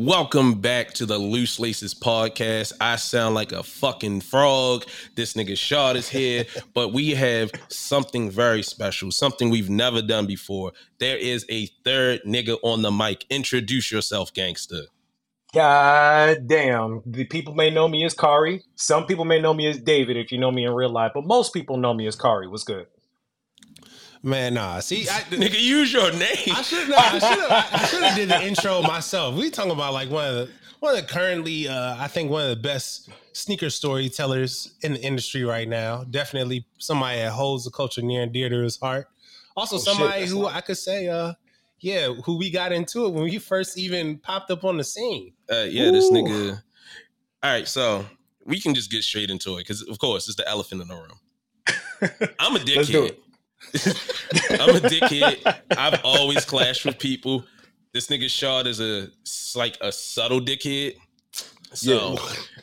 Welcome back to the Loose Laces podcast. I sound like a fucking frog. This nigga Shard is here, but we have something very special, something we've never done before. There is a third nigga on the mic. Introduce yourself, gangster. God damn. The people may know me as Kari. Some people may know me as David if you know me in real life, but most people know me as Kari. What's good? Man, nah. See, I, Nigga, use your name. I should have I should have did the intro myself. We talking about like one of the one of the currently uh, I think one of the best sneaker storytellers in the industry right now. Definitely somebody that holds the culture near and dear to his heart. Also Oh, somebody that's who loud. I could say uh yeah, who we got into it when we first even popped up on the scene. Uh, yeah, this nigga. All right, so we can just get straight into it because, of course, it's the elephant in the room. I'm a Let's do dickhead. I'm a dickhead. I've always clashed with people. This nigga Shard is a like a subtle dickhead. So,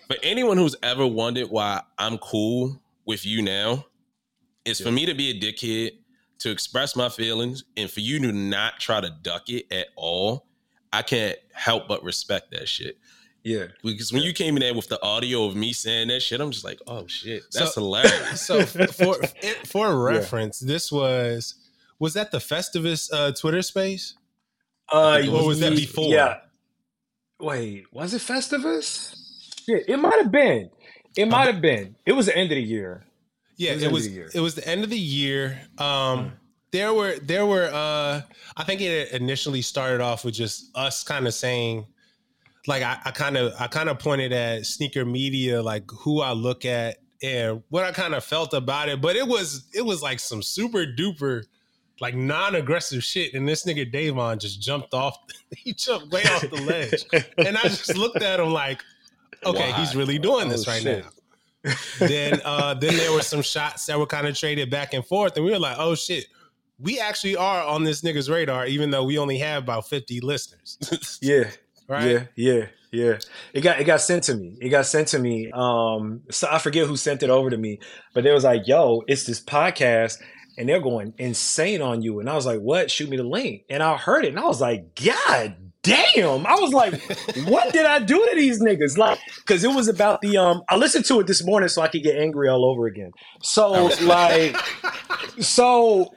for anyone who's ever wondered why I'm cool with you now, is for me to be a dickhead, to express my feelings, and for you to not try to duck it at all. I can't help but respect that shit. Yeah. Because when you came in there with the audio of me saying that shit, I'm just like, oh shit, that's So- hilarious. So for for reference, this was was that the Festivus uh, Twitter space? Uh, Or was that before? Yeah. Wait, was it Festivus? Yeah, it might have been. It might have been. It was the end of the year. Yeah, It was it was the it was the end of the year. Um Mm. there were there were uh I think it initially started off with just us kind of saying like I, kind of I kind of pointed at sneaker media like who I look at and what I kind of felt about it, but it was it was like some super duper like non-aggressive shit and this nigga Davon just jumped off he jumped way off the ledge and I just looked at him like okay, Why? he's really doing Oh, this right shit. now then uh then there were some shots that were kind of traded back and forth and we were like oh shit we actually are on this nigga's radar even though we only have about 50 listeners Yeah. Right Yeah, yeah, yeah. It got it got sent to me. It got sent to me. Um, so I forget who sent it over to me, but they was like, "Yo, it's this podcast." And they're going insane on you. And I was like, what? Shoot me the link. And I heard it and I was like, God damn. I was like, what did I do to these niggas? Like, because it was about the um I listened to it this morning so I could get angry all over again. So like so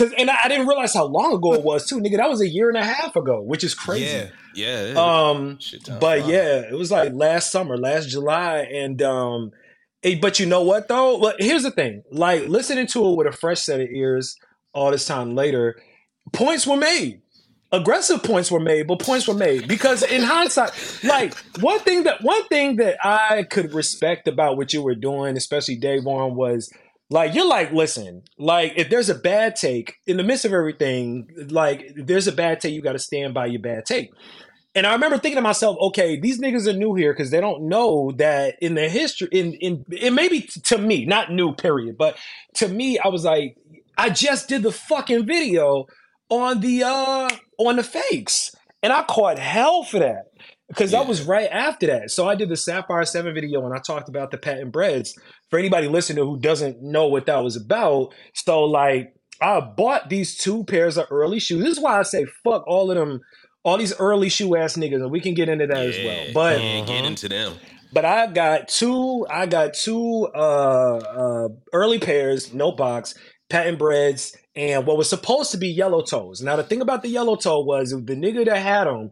cause and I, I didn't realize how long ago it was too, nigga. That was a year and a half ago, which is crazy. yeah yeah. Um but yeah, it was like last summer, last July, and um, eh, but you know what though? Well, here's the thing: like listening to it with a fresh set of ears all this time later, points were made. Aggressive points were made, but points were made because in hindsight, like one thing that one thing that I could respect about what you were doing, especially Davon, was like you're like, listen, like if there's a bad take in the midst of everything, like if there's a bad take, you got to stand by your bad take. And I remember thinking to myself, okay, these niggas are new here because they don't know that in the history, in in it may be to me, not new, period, but to me, I was like, I just did the fucking video on the uh on the fakes, and I caught hell for that because that was right after that. So I did the Sapphire Seven video, and I talked about the patent breds for anybody listening who doesn't know what that was about. So like, I bought these two pairs of early shoes. This is why I say fuck all of them all these early shoe ass niggas, and we can get into that as well. Yeah, But yeah, get into them. but I got two. I got two uh, uh, early pairs, no box, patent breds, and what was supposed to be yellow toes. Now the thing about the yellow toe was the nigga that had them,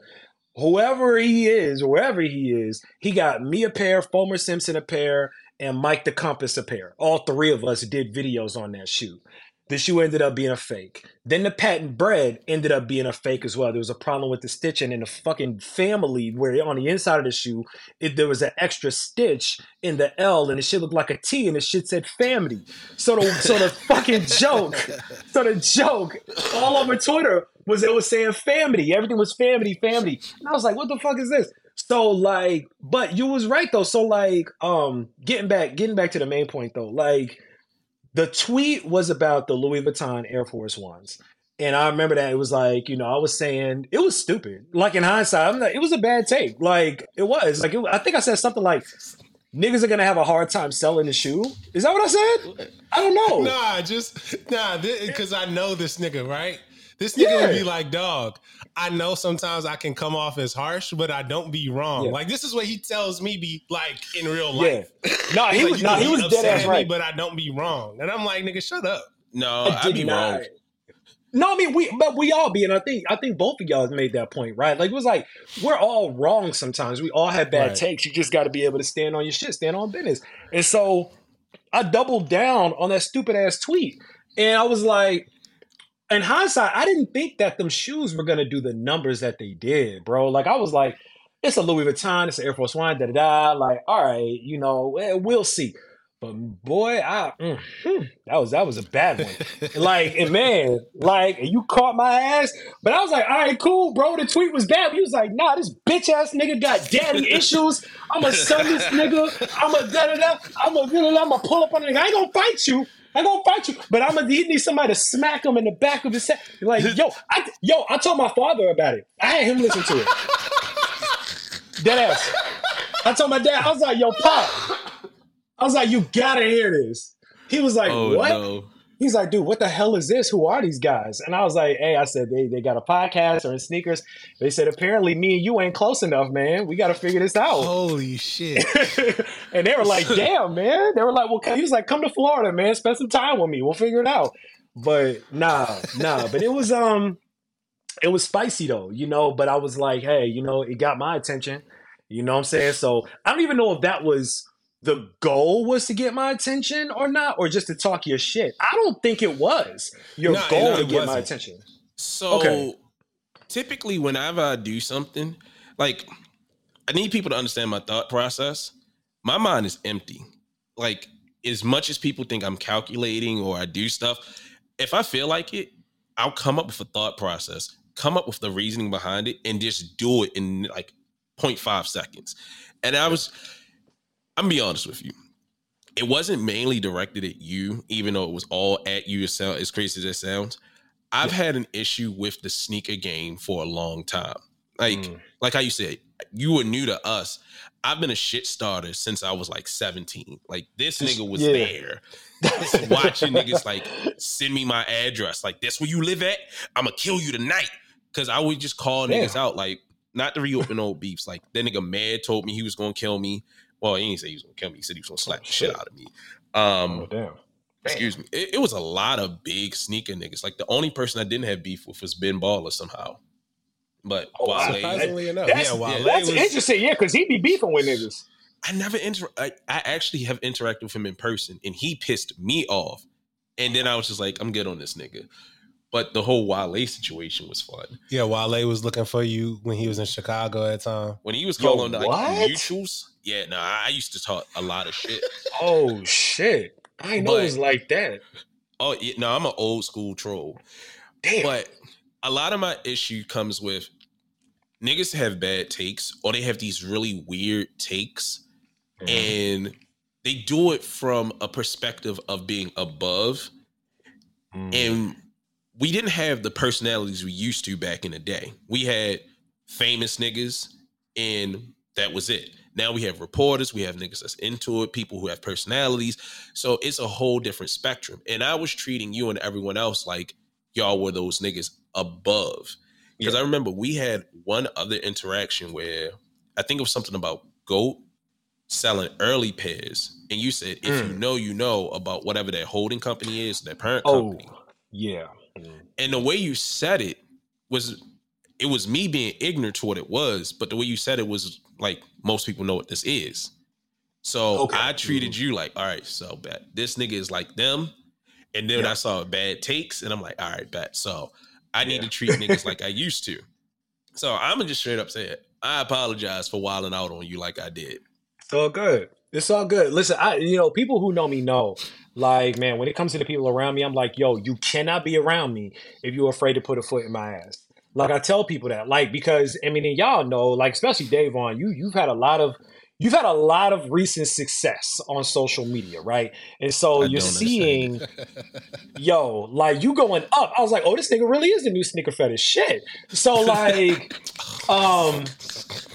whoever he is, wherever he is, he got me a pair, Foamer Simpson a pair, and Mike the Compass a pair. All three of us did videos on that shoe. The shoe ended up being a fake. Then the patent bred ended up being a fake as well. There was a problem with the stitching in the fucking family where on the inside of the shoe, it, there was an extra stitch in the L and the shit looked like a T and the shit said family. So the so the fucking joke, so the joke all over Twitter was it was saying family. Everything was family, family. And I was like, what the fuck is this? So like, but you was right though. So like, um, getting back, getting back to the main point though, like the tweet was about the Louis Vuitton Air Force Ones. And I remember that it was like, you know, I was saying it was stupid. Like in hindsight, I'm like, it was a bad take. Like it was. Like it, I think I said something like, "Niggas are gonna have a hard time selling the shoe." Is that what I said? I don't know. nah just nah because i know this nigga right This nigga Yeah. would be like, dog, I know sometimes I can come off as harsh, but I don't be wrong. Yeah. Like this is what he tells me be like in real Yeah. life. No, he Like, was you no, he was upset dead ass at me, right. but I don't be wrong. And I'm like, nigga, shut up. No, I I'd be not. wrong. No, I mean we, but we all be, and I think I think both of y'all have made that point, right? Like it was like we're all wrong sometimes. We all have bad Right. takes. You just got to be able to stand on your shit, stand on business. And so I doubled down on that stupid ass tweet, and I was like, in hindsight, I didn't think that them shoes were gonna do the numbers that they did, bro. Like I was like, it's a Louis Vuitton, it's an Air Force One, da da da. Like, all right, you know, we'll see. But boy, I mm, that was that was a bad one. like, and man, like you caught my ass. But I was like, all right, cool, bro. The tweet was bad. But he was like, nah, this bitch ass nigga got daddy issues. I'm gonna sell this nigga. I'm gonna da da da. I'm gonna da da da. I'm gonna pull up on the nigga. I ain't gonna fight you. I gonna fight you. But I'm gonna he need somebody to smack him in the back of his head. Like, yo, I yo, I told my father about it. I had him listen to it. Dead ass. I told my dad, I was like, yo, pop. I was like, you gotta hear this. He was like, oh what? no. He's like, dude, what the hell is this? Who are these guys? And I was like, hey, I said, they, they got a podcast or in sneakers. They said, apparently me and you ain't close enough, man. We got to figure this out. Holy shit. and they were like, damn, man. They were like, well, he was like, come to Florida, man. Spend some time with me. We'll figure it out. But nah, nah. But it was, um, it was spicy though, you know. But I was like, hey, you know, it got my attention. You know what I'm saying? So I don't even know if that was the goal was to get my attention or not, or just to talk your shit. I don't think it was your No, goal no, to get my wasn't. attention. So Okay. typically, whenever I do something, like I need people to understand my thought process. My mind is empty. Like as much as people think I'm calculating or I do stuff, if I feel like it, I'll come up with a thought process, come up with the reasoning behind it, and just do it in like 0.5 seconds. And I was, I'm gonna be honest with you. It wasn't mainly directed at you, even though it was all at you. It sound- As crazy as it sounds, I've had an issue with the sneaker game for a long time. Like, Mm. like how you said, you were new to us. I've been a shit starter since I was like 17. Like this nigga was yeah. there. Just watching niggas like send me my address. Like this where you live at? I'ma kill you tonight. Cause I would just call Damn. niggas out. Like, not to reopen old beefs. Like that nigga mad told me he was gonna kill me. Well, he didn't say he was gonna kill me. He said he was gonna slap the shit out of me. Um oh damn. excuse me. It, it was a lot of big sneaker niggas. Like the only person I didn't have beef with was Ben Baller somehow. But Oh. Wale, Surprisingly enough. That's, yeah, Wale that's was, interesting, yeah, because he be beefing with niggas. I never inter. I, I actually have interacted with him in person, and he pissed me off. And then I was just like, I'm good on this nigga. But the whole Wale situation was fun. yeah, Wale was looking for you when he was in Chicago at the time. When he was calling Yo, calling like what? mutuals, yeah, no, I I used to talk a lot of shit. Oh shit. I know But- it was like that. Oh, yeah, no, I'm an old school troll. Damn. But a lot of my issue comes with niggas have bad takes or they have these really weird takes Mhm. and they do it from a perspective of being above Mm. and we didn't have the personalities we used to back in the day. We had famous niggas, and that was it. Now we have reporters, we have niggas that's into it, people who have personalities. So it's a whole different spectrum. And I was treating you and everyone else like y'all were those niggas above. Because I remember we had one other interaction where I think it was something about GOAT selling early pairs. And you said, if you Mm. know, you know about whatever that holding company is, that parent oh company yeah. Mm-hmm. and the way you said it was it was me being ignorant to what it was but the way you said it was like most people know what this is. So Okay. i treated mm-hmm. you like all right so bet this nigga is like them. And then Yeah. i saw bad takes and i'm like all right bet. So i need Yeah. to treat niggas like i used to. So i'm gonna just straight up say it. I apologize for wilding out on you like i did. It's all good. It's all good. Listen, I you know, people who know me know, like, man, when it comes to the people around me, I'm like, yo, you cannot be around me if you're afraid to put a foot in my ass. Like I tell people that, like, because I mean, and y'all know, like, especially Davon, you you've had a lot of you've had a lot of recent success on social media, right? And so I you're seeing, yo, like you going up. I was like, oh, this nigga really is the new Sneaker Phetish. Shit. So like, um,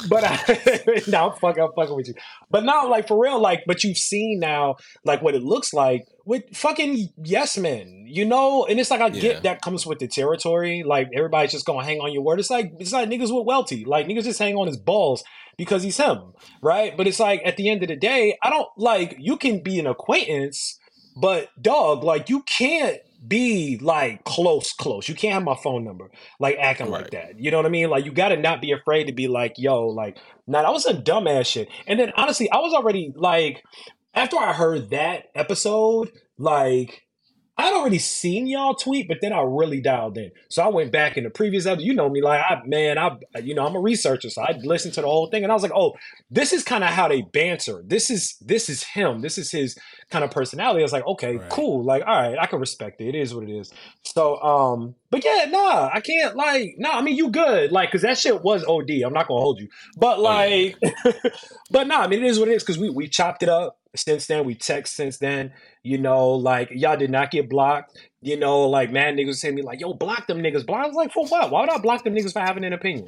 but I, now fucking, I'm fucking with you. But now, like for real, like, but you've seen now, like what it looks like with fucking yes men, you know. And it's like I Yeah. get that comes with the territory. Like everybody's just gonna hang on your word. It's like it's like niggas with Welty, like niggas just hang on his balls because he's him, right? But it's like at the end of the day, I don't like you can be an acquaintance, but dog, like you can't be like close, close. You can't have my phone number, like acting like that. You know what I mean? Like you got to not be afraid to be like, yo, like, nah, that was some dumbass shit. And then honestly, I was already like, after I heard that episode, like. I'd already seen y'all tweet, but then I really dialed in. So I went back in the previous episode. You know me, like I man, I you know I'm a researcher, so I listened to the whole thing, and I was like, oh, this is kind of how they banter. This is this is him. This is his kind of personality. I was like, okay, Right. cool. Like, all right, I can respect it. It is what it is. So, um, but yeah, nah, I can't like, nah. I mean, you good, like, cause that shit was OD. I'm not gonna hold you, but Oh, yeah. like, but nah. I mean, it is what it is, cause we we chopped it up since then. We text since then. You know, like y'all did not get blocked. You know, like man, niggas saying me like, yo, block them niggas. Block. I was like, for what? Why would I block them niggas for having an opinion?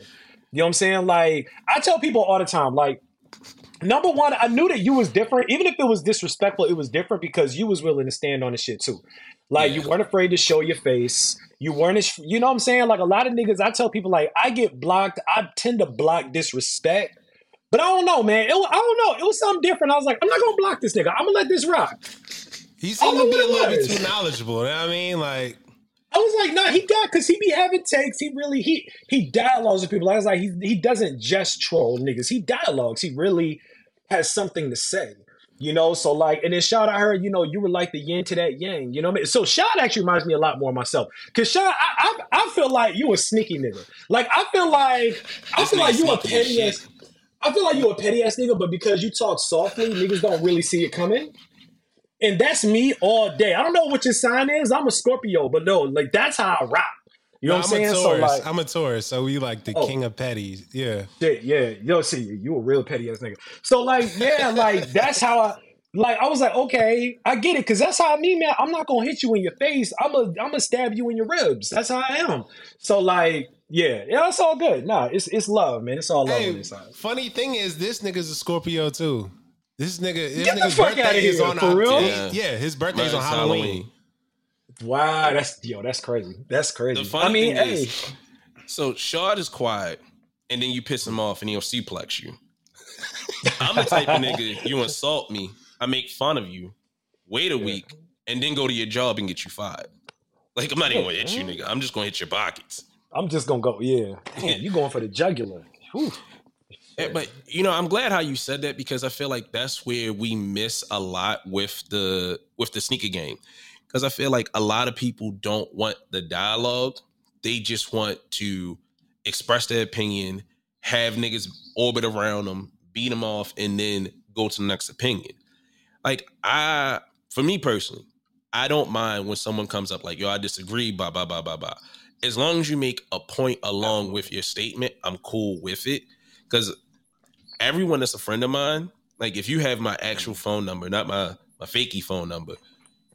You know what I'm saying? Like, I tell people all the time, like. Number one, I knew that you was different. Even if it was disrespectful, it was different because you was willing to stand on the shit too. Like you weren't afraid to show your face. You weren't, as- you know what I'm saying? Like a lot of niggas, I tell people like I get blocked. I tend to block disrespect, but I don't know, man. It, I don't know. It was something different. I was like, I'm not gonna block this nigga. I'm gonna let this rock. He seemed to be a little bit too knowledgeable. You know what I mean? Like, I was like, nah, he got because he be having takes. He really he he dialogues with people. I was like, he he doesn't just troll niggas. He dialogues. He really has something to say. You know, so like, and then Shad, I heard, you know, you were like the yin to that yang. You know what I mean? So Shad actually reminds me a lot more of myself. Cause Shad, I, I I feel like you a sneaky nigga. Like I feel like I This feel like you a petty ass. I feel like you a petty ass nigga, but because you talk softly, niggas don't really see it coming. And that's me all day. I don't know what your sign is. I'm a Scorpio, but no, like that's how I rock. You know I'm what I'm saying? a So like, I'm a Taurus, so we like the Oh. king of petties. Yeah. shit, yeah, yo, see, you a real petty ass nigga. So like, yeah, like that's how I. Like I was like, okay, I get it, because that's how I mean, man. I'm not gonna hit you in your face. I'm gonna, I'm gonna stab you in your ribs. That's how I am. So like, yeah, yeah, it's all good. Nah, it's it's love, man. It's all love on Hey, this side. funny thing is, this nigga's a Scorpio too. This nigga, this Get the nigga's fuck outta birthday is here, on for real? Yeah. yeah, his birthday's on Mine's Halloween. Wow, that's yo, that's crazy. That's crazy. The funny I mean, thing hey, is, so Shard is quiet, and then you piss him off, and he'll suplex you. I'm the type of nigga you insult me, I make fun of you, wait a week, and then go to your job and get you fired. Like I'm not even gonna hit you, nigga. I'm just gonna hit your pockets. I'm just gonna go. Yeah, Damn, you going for the jugular? But you know, I'm glad how you said that because I feel like that's where we miss a lot with the with the sneaker game. Because I feel like a lot of people don't want the dialogue; they just want to express their opinion, have niggas orbit around them, beat them off, and then go to the next opinion. Like I, for me personally, I don't mind when someone comes up like, "Yo, I disagree," blah blah blah blah blah. As long as you make a point along with your statement, I'm cool with it. Because everyone that's a friend of mine, like if you have my actual phone number, not my my fakey phone number,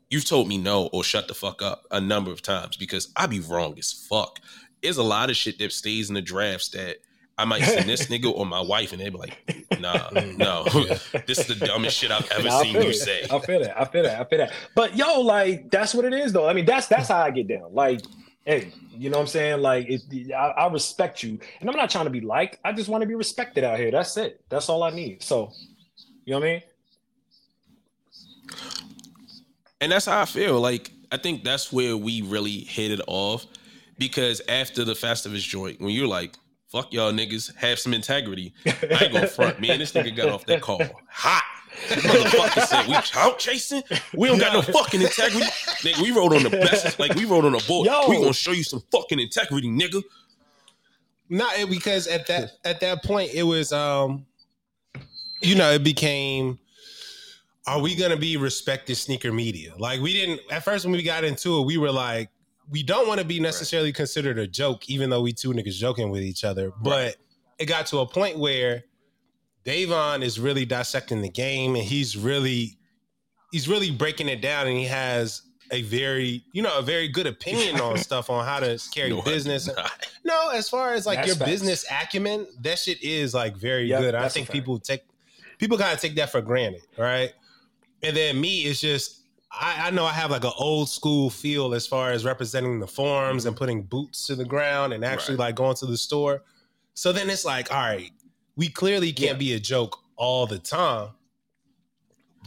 you've told me no or shut the fuck up a number of times because I be wrong as fuck. There's a lot of shit that stays in the drafts that I might send this nigga or my wife and they'd be like, nah, no, this is the dumbest shit I've ever Nah, seen you it. say. I feel that. I feel that. I feel that. But yo, like that's what it is, though. I mean, that's that's how I get down. Like, hey, you know what I'm saying? Like, it, I, I respect you, and I'm not trying to be liked. I just want to be respected out here. That's it. That's all I need. So, you know what I mean? And that's how I feel. Like, I think that's where we really hit it off. Because after the Festivus joint, when you're like, fuck y'all niggas, have some integrity. I ain't gonna front. Man, this nigga got off that call hot. Motherfucker said we out chasing. We don't got no fucking integrity. Nigga, we wrote on the best, like we wrote on the board. Yo. We gonna show you some fucking integrity, nigga. Not because at that at that point it was um you know it became are we gonna be respected sneaker media? Like we didn't at first when we got into it, we were like, we don't want to be necessarily considered a joke, even though we two niggas joking with each other. But it got to a point where Davon is really dissecting the game and he's really he's really breaking it down and he has a very you know a very good opinion on stuff on how to carry No, business did. No, as far as like That's your facts. business acumen, that shit is like very Yep, good. I think fact. people take people kind of take that for granted, right? And then me, it's just I, I know I have like an old school feel as far as representing the forums and putting boots to the ground and actually like going to the store. So then it's like, all right, we clearly can't Yeah. be a joke all the time.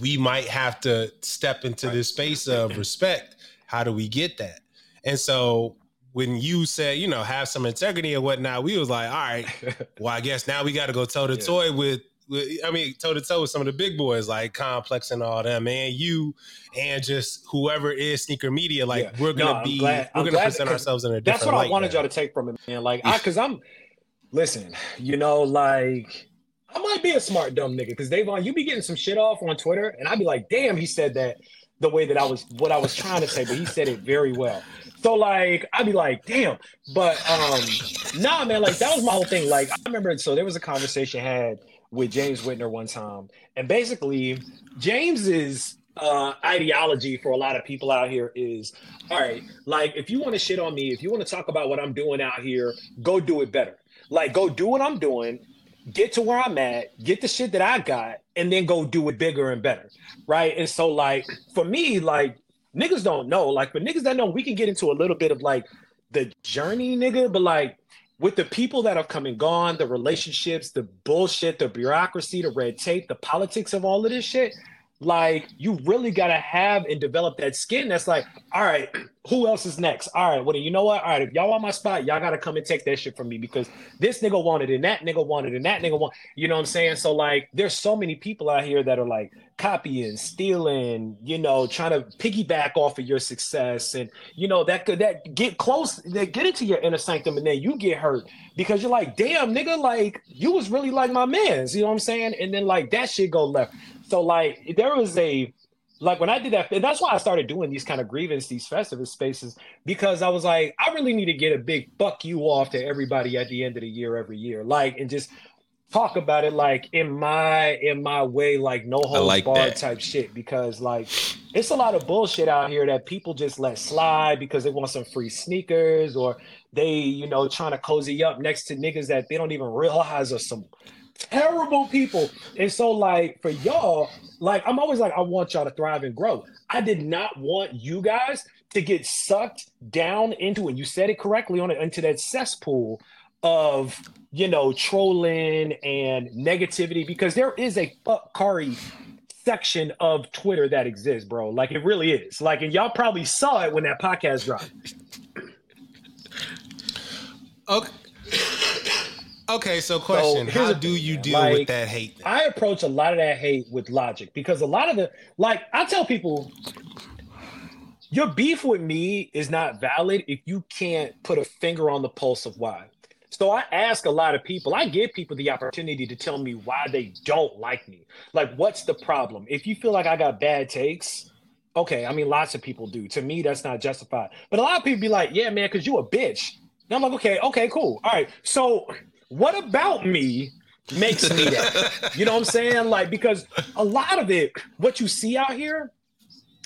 We might have to step into this space of respect. How do we get that? And so when you said, you know, have some integrity and whatnot, we was like, all right, well, I guess now we got to go toe to toe with, I mean, toe to toe with some of the big boys like Complex and all them, man. You and just whoever is sneaker media, like Yeah. we're gonna No, be, glad- we're I'm gonna present ourselves in a different. That's what I wanted now. y'all to take from it, man. Like, I, cause I'm, listen, you know, like, I might be a smart dumb nigga, cause Davon, you be getting some shit off on Twitter, and I'd be like, damn, he said that the way that I was, what I was trying to say, but he said it very well. So like, I'd be like, damn, but um, nah, man, like that was my whole thing. Like, I remember, so there was a conversation I had with James Whitner one time, and basically, James's uh, ideology for a lot of people out here is all right, like if you want to shit on me, if you want to talk about what I'm doing out here, go do it better. Like go do what I'm doing, get to where I'm at, get the shit that I got, and then go do it bigger and better. Right. And so like for me, like niggas don't know. Like for niggas that know, we can get into a little bit of like the journey, nigga, but like with the people that have come and gone, the relationships, the bullshit, the bureaucracy, the red tape, the politics of all of this shit, like you really gotta have and develop that skin that's like, all right, who else is next? All right, well, you know what? All right, if y'all want my spot, y'all gotta come and take that shit from me because this nigga wanted and that nigga wanted and that nigga want, you know what I'm saying? So like there's so many people out here that are like copying, stealing, you know, trying to piggyback off of your success and you know that could that get close, that get into your inner sanctum and then you get hurt because you're like, damn, nigga, like you was really like my man's, you know what I'm saying? And then like that shit go left. So like there was a like when I did that, and that's why I started doing these kind of grievance, these festive spaces, because I was like, I really need to get a big fuck you off to everybody at the end of the year every year, like, and just talk about it like in my in my way, like no holds like barred that. type shit, because like it's a lot of bullshit out here that people just let slide because they want some free sneakers or they, you know, trying to cozy up next to niggas that they don't even realize are some terrible people. And so, like, for y'all, like, I'm always like, I want y'all to thrive and grow. I did not want you guys to get sucked down into, and you said it correctly on it, into that cesspool of, you know, trolling and negativity because there is a fuck Kari section of Twitter that exists, bro. Like, it really is. Like, and y'all probably saw it when that podcast dropped. Okay. Okay, so question: here's How the do you deal Like, with that hate? then? I approach a lot of that hate with logic because a lot of the like I tell people your beef with me is not valid if you can't put a finger on the pulse of why. So I ask a lot of people, I give people the opportunity to tell me why they don't like me. Like what's the problem? If you feel like I got bad takes, okay, I mean lots of people do. To me that's not justified. But a lot of people be like, "Yeah, man, cuz you a bitch." And I'm like, "Okay, okay, cool. All right. So what about me makes me that?" You know what I'm saying? Like, because a lot of it, what you see out here,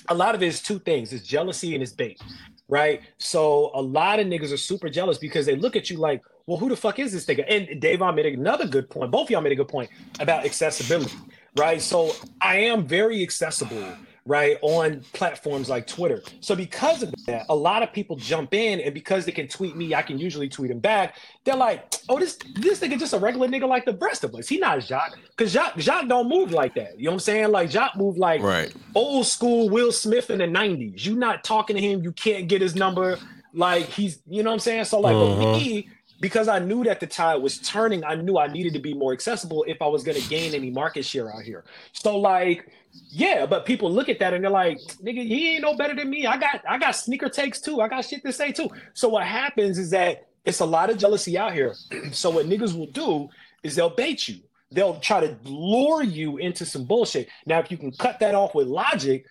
a lot of it is two things it's jealousy and it's bait, right? So, a lot of niggas are super jealous because they look at you like, well, who the fuck is this nigga? And Davon made another good point. Both of y'all made a good point about accessibility, right? So, I am very accessible. Right on platforms like Twitter. So, because of that, a lot of people jump in, and because they can tweet me, I can usually tweet them back. They're like, "Oh, this this nigga just a regular nigga like the rest of us. He not Jacques, cause Jacques Jacques don't move like that. You know what I'm saying? Like Jacques move like Right. old school Will Smith in the 90s. You not talking to him, you can't get his number. Like he's, you know what I'm saying? So like Mhm. with me, because I knew that the tide was turning, I knew I needed to be more accessible if I was gonna gain any market share out here. So like, yeah, but people look at that and they're like, nigga, he ain't no better than me. I got I got sneaker takes too. I got shit to say too. So what happens is that it's a lot of jealousy out here. so what niggas will do is they'll bait you. They'll try to lure you into some bullshit. Now, if you can cut that off with logic,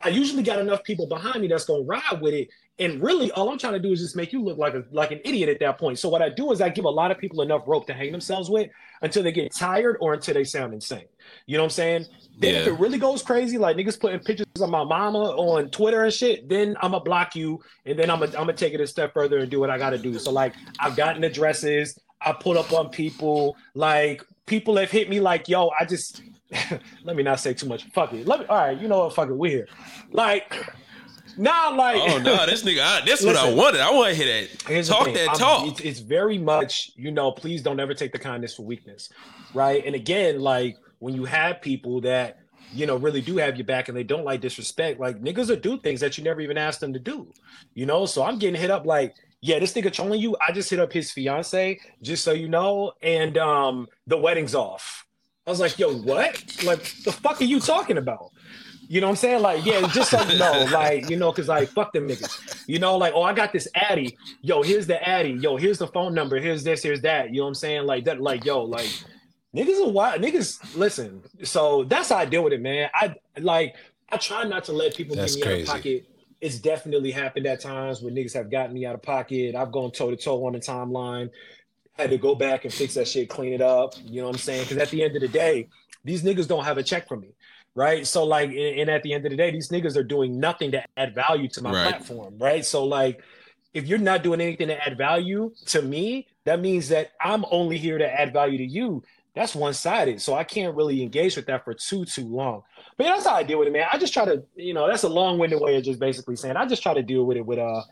I usually got enough people behind me that's gonna ride with it. And really, all I'm trying to do is just make you look like a like an idiot at that point. So what I do is I give a lot of people enough rope to hang themselves with until they get tired or until they sound insane. You know what I'm saying? Then if it really goes crazy, like niggas putting pictures of my mama on Twitter and shit, then I'm gonna block you, and then I'm gonna I'm gonna take it a step further and do what I gotta do. So like I've gotten addresses, I put up on people, like people have hit me like, yo, I just let me not say too much. Fuck it. Let me all right, you know what? Fuck it, we're here. Like, nah, like Oh no, this nigga, I, this what I wanted. I want to hear that. Talk that I'm- talk. It's, it's very much, you know, please don't ever take the kindness for weakness, right? And again, like when you have people that you know really do have your back and they don't like disrespect, like niggas will do things that you never even asked them to do, you know. So I'm getting hit up like, yeah, this nigga trolling you. I just hit up his fiance, just so you know, and um, the wedding's off. I was like, yo, what? Like, the fuck are you talking about? You know what I'm saying? Like, yeah, just so you know, like, you know, because like, fuck them niggas. You know, like, oh, I got this Addy. Yo, here's the Addy. Yo, here's the phone number. Here's this, here's that. You know what I'm saying? Like that, like, yo, like, niggas are wild. Niggas, listen. So that's how I deal with it, man. I like, I try not to let people That's get me crazy. out of pocket. It's definitely happened at times when niggas have gotten me out of pocket. I've gone toe to toe on the timeline. Had to go back and fix that shit, clean it up. You know what I'm saying? Because at the end of the day, these niggas don't have a check from me right? So like, and, at the end of the day, these niggas are doing nothing to add value to my Right. platform, right? So like, if you're not doing anything to add value to me, that means that I'm only here to add value to you. That's one sided, so I can't really engage with that for too too long. But yeah, that's how I deal with it, man. I just try to, you know, that's a long winded way of just basically saying I just try to deal with it with uh,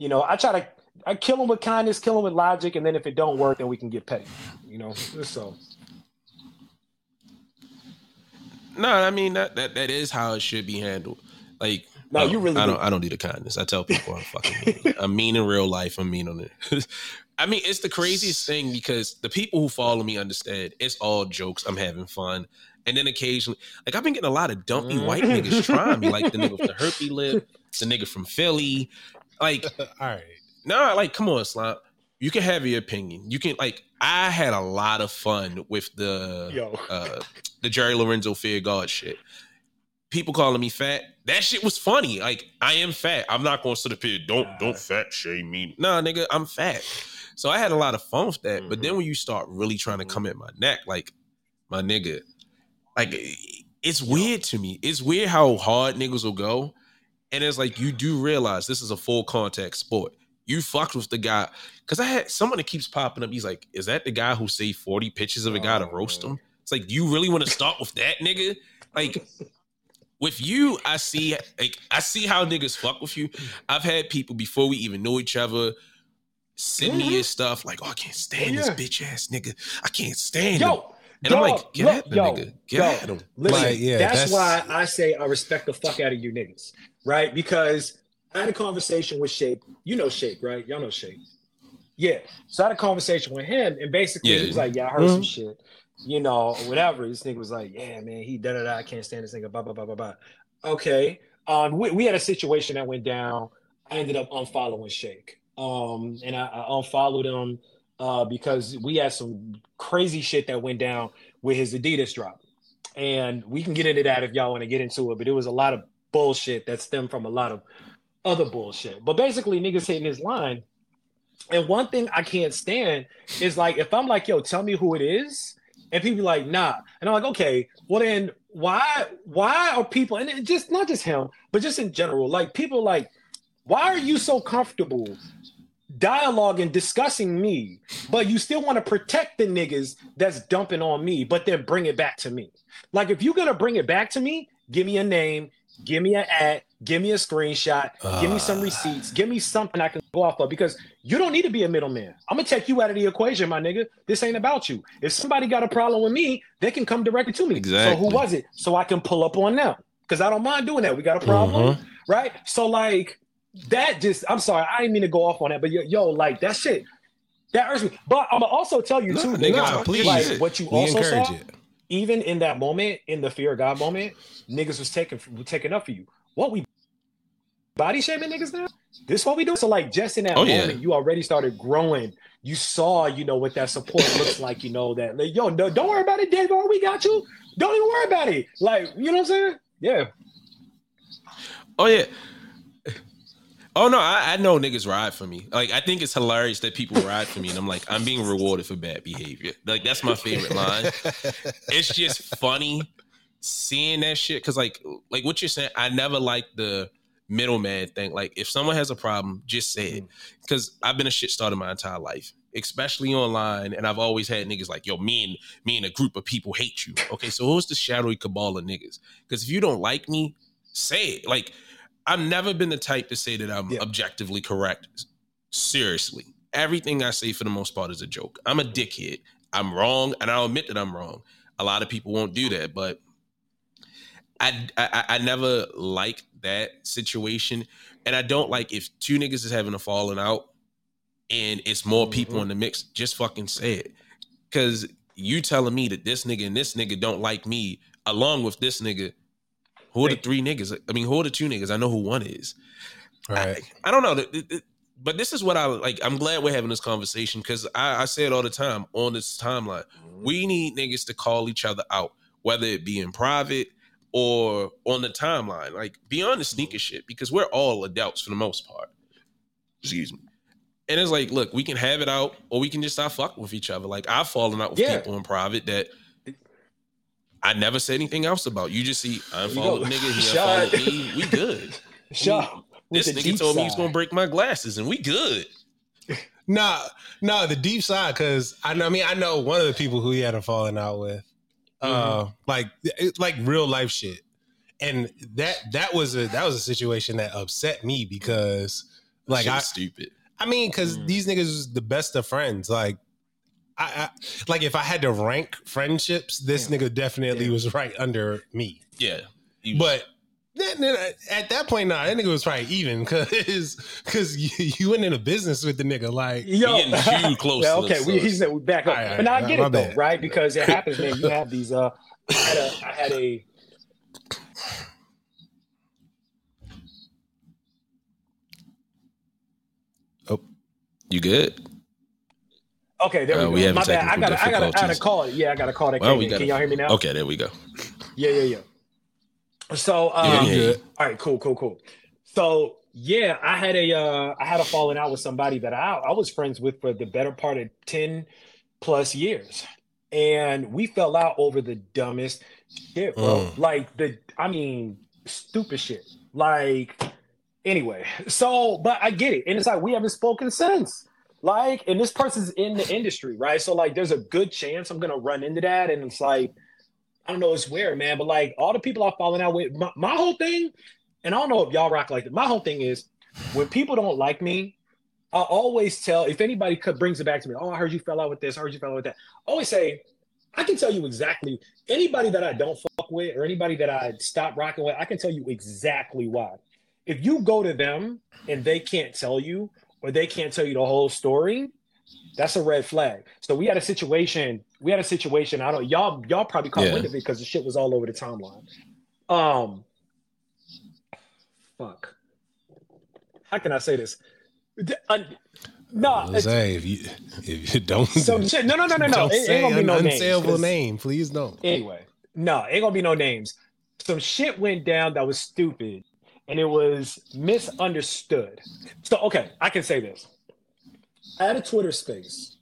you know, I try to I kill them with kindness, kill them with logic, and then if it don't work, then we can get petty, you know. So No, I mean that, that that is how it should be handled. Like, No, you really I don't. do. I don't do the kindness. I tell people I'm fucking. mean. I'm mean in real life. I'm mean on it. I mean, it's the craziest thing because the people who follow me understand it's all jokes. I'm having fun, and then occasionally, like I've been getting a lot of dumpy white Mm. niggas trying me, like the nigga with the herpy lip, the nigga from Philly. Like, All right. no, like, come on, Slop. You can have your opinion. You can like. I had a lot of fun with the yo, uh, the Jerry Lorenzo Fear God shit. People calling me fat. That shit was funny. Like I am fat. I'm not gonna sit up here. Don't don't fat shame me. Nah, nigga, I'm fat. So I had a lot of fun with that. But then when you start really trying to come at my neck, like my nigga, like it's weird to me. It's weird how hard niggas will go. And it's like you do realize this is a full contact sport. You fucked with the guy. Cause I had someone that keeps popping up. He's like, is that the guy who saved 40 pictures of a guy to Oh, roast man. him? It's like, you really want to start with that nigga? Like, with you, I see like I see how niggas fuck with you. I've had people before we even know each other send me mm-hmm. his stuff like, oh, I can't stand Oh, this bitch ass nigga. I can't stand him. yo, And I'm like, get look, at the yo, nigga. Get yo, at him. Listen, Like, yeah, that's, that's- why I say I respect the fuck out of you niggas, right? Because I had a conversation with Shake. You know Shake, right? Y'all know Shake. Yeah. So I had a conversation with him, and basically Yeah. he was like, "Yeah, I heard some shit, you know, whatever." This nigga was like, "Yeah, man, he da da da. I can't stand this nigga." Blah blah blah blah blah. Okay. Um, we, we had a situation that went down. I ended up unfollowing Shake. Um, and I, I unfollowed him uh because we had some crazy shit that went down with his Adidas drop. And we can get into that if y'all want to get into it, but it was a lot of bullshit that stemmed from a lot of other bullshit. But basically, niggas hitting his line. And one thing I can't stand is like if I'm like, yo, tell me who it is, and people be like, nah. And I'm like, okay, well then why why are people and just not just him, but just in general, like people like, why are you so comfortable dialogue and discussing me, but you still want to protect the niggas that's dumping on me, but then bring it back to me. Like if you're gonna bring it back to me, give me a name, give me an ad, give me a screenshot, give me some Ah. receipts, give me something I can go off of because you don't need to be a middleman. I'm gonna take you out of the equation, my nigga. This ain't about you. If somebody got a problem with me, they can come directly to me. So who was it? So I can pull up on them because I don't mind doing that. We got a problem, right? So like that just I'm sorry, I didn't mean to go off on that, but yo, yo like that shit that hurts me. But I'm gonna also tell you Nah, too, nigga, nah, please. like what you We also encourage saw, it. Even in that moment, in the fear of God moment, niggas was taking taking up for you. What we body shaming niggas now? This what we do? So like just in that Oh, yeah. moment, you already started growing. You saw, you know, what that support looks like. You know that, like, yo, no, don't worry about it, Dave. We got you. Don't even worry about it. Like, you know what I'm saying? Yeah. Oh yeah. Oh no, I, I know niggas ride for me. Like I think it's hilarious that people ride for me, and I'm like, I'm being rewarded for bad behavior. Like that's my favorite line. it's just funny seeing that shit because like like what you're saying, I never liked the middleman thing. Like if someone has a problem, just say it. Mm. Because I've been a shit starter my entire life, especially online, and I've always had niggas like, yo, me and me and a group of people hate you. Okay, so who's the shadowy cabal of niggas? Because if you don't like me, say it. Like I've never been the type to say that I'm Yeah. objectively correct. Seriously. Everything I say for the most part is a joke. I'm a dickhead. I'm wrong, and I'll admit that I'm wrong. A lot of people won't do that, but I I, I never like that situation, and I don't like if two niggas is having a falling out, and it's more people mm-hmm. in the mix. Just fucking say it, because you telling me that this nigga and this nigga don't like me, along with this nigga. Who are the three niggas? I mean, who are the two niggas? I know who one is. Right. I, I don't know. But this is what I like. I'm glad we're having this conversation because I, I say it all the time on this timeline. Mm-hmm. We need niggas to call each other out, whether it be in private or on the timeline. Like beyond the sneaker mm-hmm. shit, because we're all adults for the most part. Excuse me. And it's like, look, we can have it out, or we can just stop fucking with each other. Like I've fallen out with Yeah. people in private that I never said anything else about. You just see, I you follow go. nigga, he Shot. unfollowed me. We good. With This nigga told me he's gonna break my glasses, and we good. No, no, the deep side because I know. I mean, I know one of the people who he had a falling out with, uh, like it, like real life shit, and that that was a that was a situation that upset me because like I stupid. I mean because Mm. these niggas was the best of friends like. I, I like if I had to rank friendships, this Yeah. nigga definitely Yeah. was right under me. Yeah, was- But then, then at that point, nah, that nigga was probably even because because you, you went into business with the nigga. Like, Yo, He getting too close Yeah, to okay, us, we, so- he's we back up, All right, but now I all get it my though, right? Because it happens, man. You have these. Uh, I had a, I had a. you good? Okay, there Uh, we we go. having My bad. I got. I got. I got to call it. Yeah, I got to call that. Well, we gotta- Can y'all hear me now? Okay, there we go. Yeah, yeah, yeah. So, um, Yeah, yeah. all right, cool, cool, cool. So, yeah, I had a, uh, I had a falling out with somebody that I, I was friends with for the better part of ten plus years, and we fell out over the dumbest shit, bro. Mm. Like the, I mean, stupid shit. Like, anyway. So, but I get it, and it's like we haven't spoken since. Like, and this person's in the industry, right? So, like, there's a good chance I'm gonna run into that, and it's like. I don't know, it's weird, man. But like all the people I've fallen out with, my, my whole thing, and I don't know if y'all rock like that. My whole thing is when people don't like me, I always tell if anybody brings it back to me, oh, I heard you fell out with this, I heard you fell out with that. I always say, I can tell you exactly anybody that I don't fuck with or anybody that I stop rocking with, I can tell you exactly why. If you go to them and they can't tell you or they can't tell you the whole story, that's a red flag. So we had a situation. We had a situation. I don't y'all y'all probably caught Yeah. wind of it because the shit was all over the timeline. Um, fuck. How can I say this? Uh, no, it's- Jose, if you if you don't, shit. No, no, no, no, no. It say ain't gonna be an no names. name, please don't. Anyway, no, ain't gonna be no names. Some shit went down that was stupid, and it was misunderstood. So, okay, I can say this. I had a Twitter space,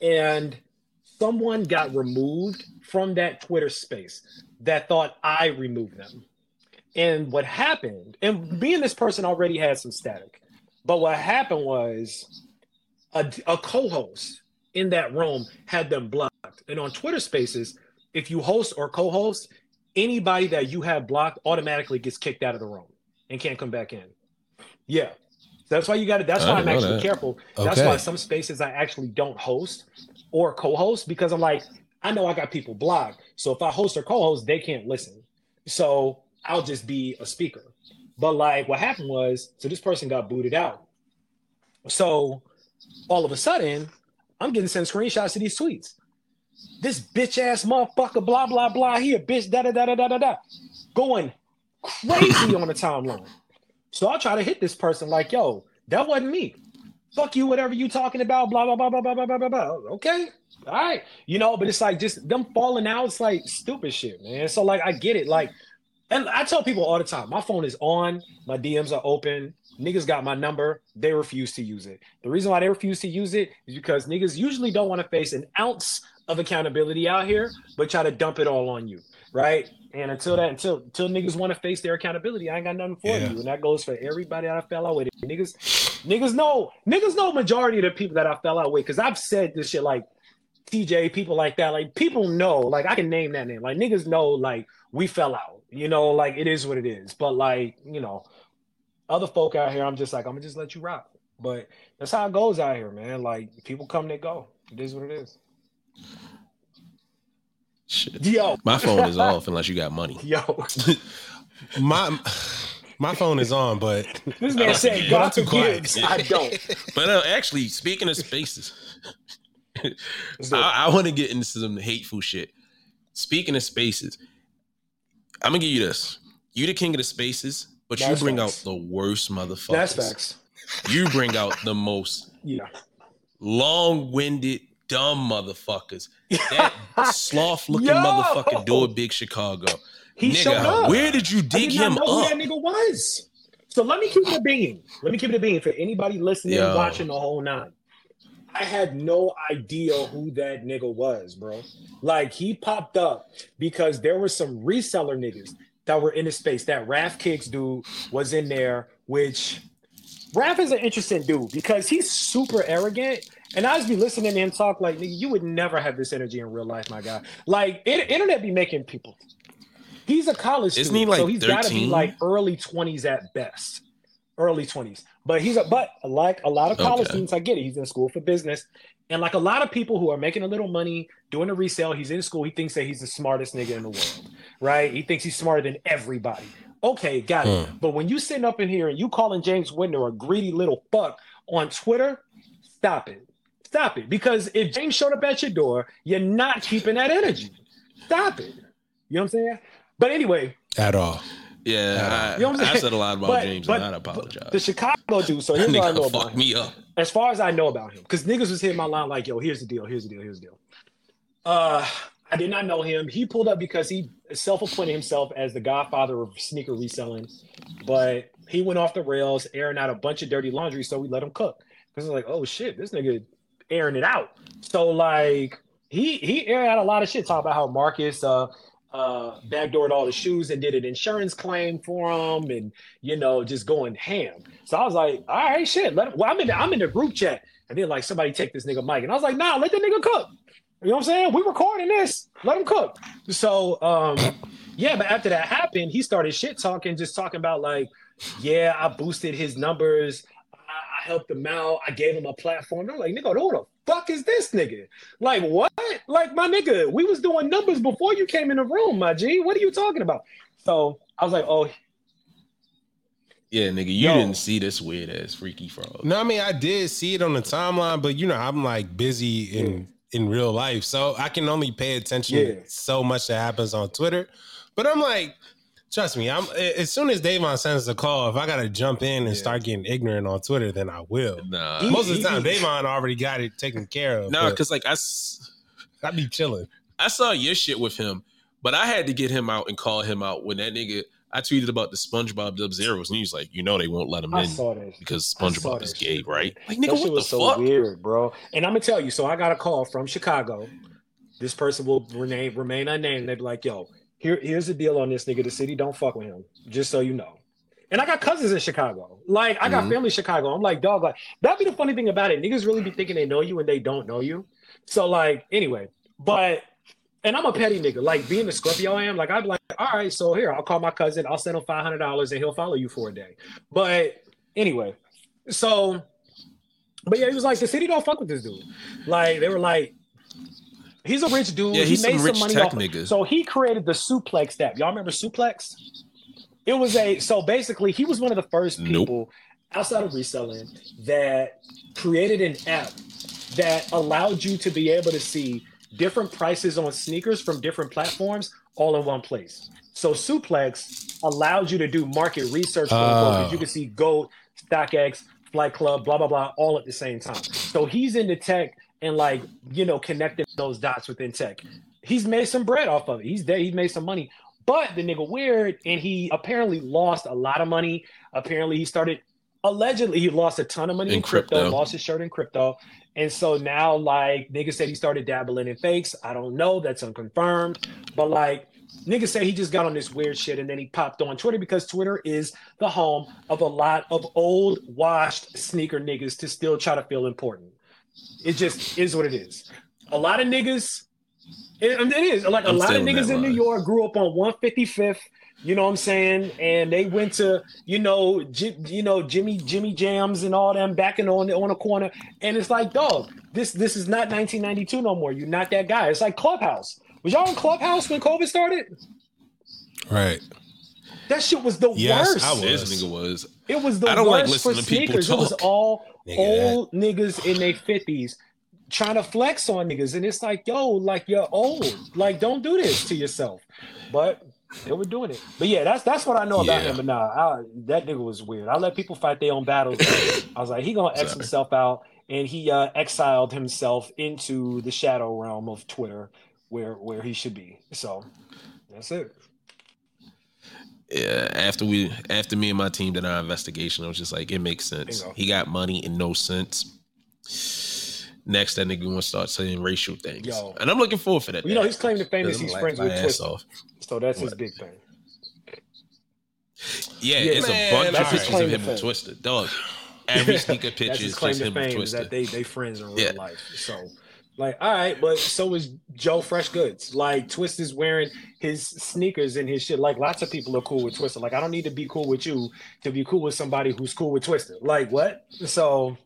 and someone got removed from that Twitter space that thought I removed them. And what happened, and being this person already had some static, but what happened was a, a co-host in that room had them blocked. And on Twitter Spaces, if you host or co-host, anybody that you have blocked automatically gets kicked out of the room and can't come back in. Yeah. That's why you got to. That's I why I'm actually that. careful. That's Okay. why some spaces I actually don't host or co-host because I'm like, I know I got people blocked. So if I host or co-host, they can't listen. So I'll just be a speaker. But like what happened was, so this person got booted out. So all of a sudden, I'm getting sent screenshots of these tweets. This bitch ass motherfucker, blah blah blah. He a bitch, da da da da da da da, going crazy on the timeline. So I try to hit this person like, yo, that wasn't me. Fuck you, whatever you talking about, blah blah blah blah blah blah blah blah. Okay, all right, you know, but it's like just them falling out. It's like stupid shit, man. So like I get it, like, and I tell people all the time, my phone is on, my DMs are open. Niggas got my number. They refuse to use it. The reason why they refuse to use it is because niggas usually don't want to face an ounce of accountability out here, but try to dump it all on you, right? And until that, until until niggas want to face their accountability, I ain't got nothing for Yeah. you. And that goes for everybody that I fell out with. Niggas, niggas know, niggas know majority of the people that I fell out with. Cause I've said this shit like TJ, people like that. Like people know, like I can name that name. Like niggas know, like we fell out. You know, like it is what it is. But like, you know, other folk out here, I'm just like, I'm gonna just let you rock. But that's how it goes out here, man. Like people come, they go. It is what it is. Shit. Yo, My phone is off unless you got money. yo, My my phone is on, but this man said God too quiet. I don't. But uh, actually, speaking of spaces, I, I want to get into some hateful shit. Speaking of spaces, I'm gonna give you this. You the king of the spaces, but you bring facts. out the worst motherfuckers. that's facts. You bring out the most Yeah. long-winded, dumb motherfuckers. That sloth-looking motherfucker do a big Chicago. He Nigga, showed up. where did you dig did him know who up? that nigga was. So let me keep it a being. Let me keep it a being for anybody listening, Yo. watching the whole nine. I had no idea who that nigga was, bro. Like he popped up because there were some reseller niggas that were in the space. That Raph Kicks dude was in there, which Raph is an interesting dude because he's super arrogant. And I just be listening and talk like, nigga, you would never have this energy in real life, my guy. Like, it, internet be making people. He's a college Isn't student, like, so he's got to be like early twenties at best, early twenties. But he's a but like a lot of college Okay. students, I get it. He's in school for business, and like a lot of people who are making a little money doing a resale, he's in school. He thinks that he's the smartest nigga in the world, right? He thinks he's smarter than everybody. Okay, got it. Hmm. But when you sitting up in here and you calling James Whitner a greedy little fuck on Twitter, stop it. Stop it. Because if James showed up at your door, you're not keeping that energy. Stop it. You know what I'm saying? But anyway, at all. Yeah, You know what I'm I, I said a lot about but, James, but, and I'd apologize. the Chicago dude, so here's what I know about fucked him. me up. As far as I know about him, because niggas was hitting my line like, yo, here's the deal, here's the deal, here's the deal. Uh, I did not know him. He pulled up because he self-appointed himself as the godfather of sneaker reselling, but he went off the rails, airing out a bunch of dirty laundry, so we let him cook. Because it's like, oh shit, this nigga airing it out. So like he he aired out a lot of shit, talking about how Marcus uh uh backdoored all the shoes and did an insurance claim for him and you know just going ham. So I was like, all right, shit. Let him, well, I'm in the, I'm in the group chat and then like somebody take this nigga mic and I was like, nah, let the nigga cook. You know what I'm saying? We recording this. Let him cook. So um yeah, but after that happened, he started shit talking, just talking about like, yeah, I boosted his numbers. I, I helped him out. I gave him a platform. I'm like, nigga, who the fuck is this nigga? Like, what? Like, my nigga, we was doing numbers before you came in the room, my G. What are you talking about? So I was like, oh, Yeah, nigga, you Yo. didn't see this weird ass freaky frog. No, I mean I did see it on the timeline, but you know I'm like busy in in real life, so I can only pay attention Yeah. to so much that happens on Twitter. But I'm like, trust me, I'm as soon as Davon sends the call, if I gotta jump in and Yeah. start getting ignorant on Twitter, then I will. Nah, Most of the time, he- Davon already got it taken care of. nah, because like I, I be chilling. I saw your shit with him, but I had to get him out and call him out when that nigga. I tweeted about the SpongeBob Dub Zeros, and he was like, "You know they won't let him I in saw that. because I saw SpongeBob that is gay, shit, right?" Like, That nigga, shit what the was so fuck? weird, bro. And I'm gonna tell you. So I got a call from Chicago. This person will remain remain unnamed. They'd be like, "Yo, here, here's the deal on this nigga. The city don't fuck with him. Just so you know." And I got cousins in Chicago. Like I got Mhm. family in Chicago. I'm like, dog. Like that'd be the funny thing about it. Niggas really be thinking they know you and they don't know you. So like, anyway, but. And I'm a petty nigga. Like being the Scorpio I am, like I'd be like, all right, so here, I'll call my cousin, I'll send him five hundred dollars and he'll follow you for a day. But anyway, so but yeah, he was like, the city don't fuck with this dude. Like they were like, he's a rich dude. Yeah, he's he made some rich some money tech off. nigga. So he created the Suplex app. Y'all remember Suplex? It was a so basically he was one of the first Nope. people outside of reselling that created an app that allowed you to be able to see different prices on sneakers from different platforms all in one place. So Suplex allowed you to do market research quote unquote, 'cause Oh. you can see GOAT, StockX, Flight Club, blah blah blah, all at the same time. So he's into tech and like you know connecting those dots within tech. He's made some bread off of it. He's there. He made some money. But the nigga weird, and he apparently lost a lot of money. Apparently, he started allegedly he lost a ton of money in, In crypto, crypto. lost his shirt in crypto. And so now, like, niggas said he started dabbling in fakes. I don't know. That's unconfirmed. But, like, niggas said he just got on this weird shit and then he popped on Twitter because Twitter is the home of a lot of old, washed sneaker niggas to still try to feel important. It just is what it is. A lot of niggas, it, it is like a I'm lot of in niggas in New. York grew up on 155th. You know what I'm saying? And they went to, you know, J- you know Jimmy Jimmy Jazz and all them backing on on a corner. And it's like, dog, this this is not 1992 no more. You're not that guy. It's like Clubhouse. Was y'all in Clubhouse when COVID started? Right. That shit was the Yes, worst. I was. This nigga was. It was the I don't like worst for listening to people sneakers. It was all Nigga, old niggas in their fifties trying to flex on niggas, and it's like, yo, like you're old. Like, don't do this to yourself. But they were doing it. But yeah, that's that's what I know about Yeah. him. But nah, I, that nigga was weird. I let people fight their own battles. I was like, he gonna X Sorry. himself out, and he uh, exiled himself into the shadow realm of Twitter, where where he should be. So that's it. Yeah, after we after me and my team did our investigation, I was just like, it makes sense. Bingo. He got money in no sense. Next, that nigga gonna start saying racial things, Yo. and I'm looking forward for that. You know, he's claiming the famous. Because He's friends with Twista, so that's his big thing. Yeah, Yeah. it's Man, a bunch of pictures of him fame. and Twista. Dog, every sneaker picture is just to him and fame is Twista. that they they friends in real Yeah. life. So, like, all right, but so is Joe Freshgoods. Like, Twist is wearing his sneakers and his shit. Like, lots of people are cool with Twista. Like, I don't need to be cool with you to be cool with somebody who's cool with Twista. Like, what? So,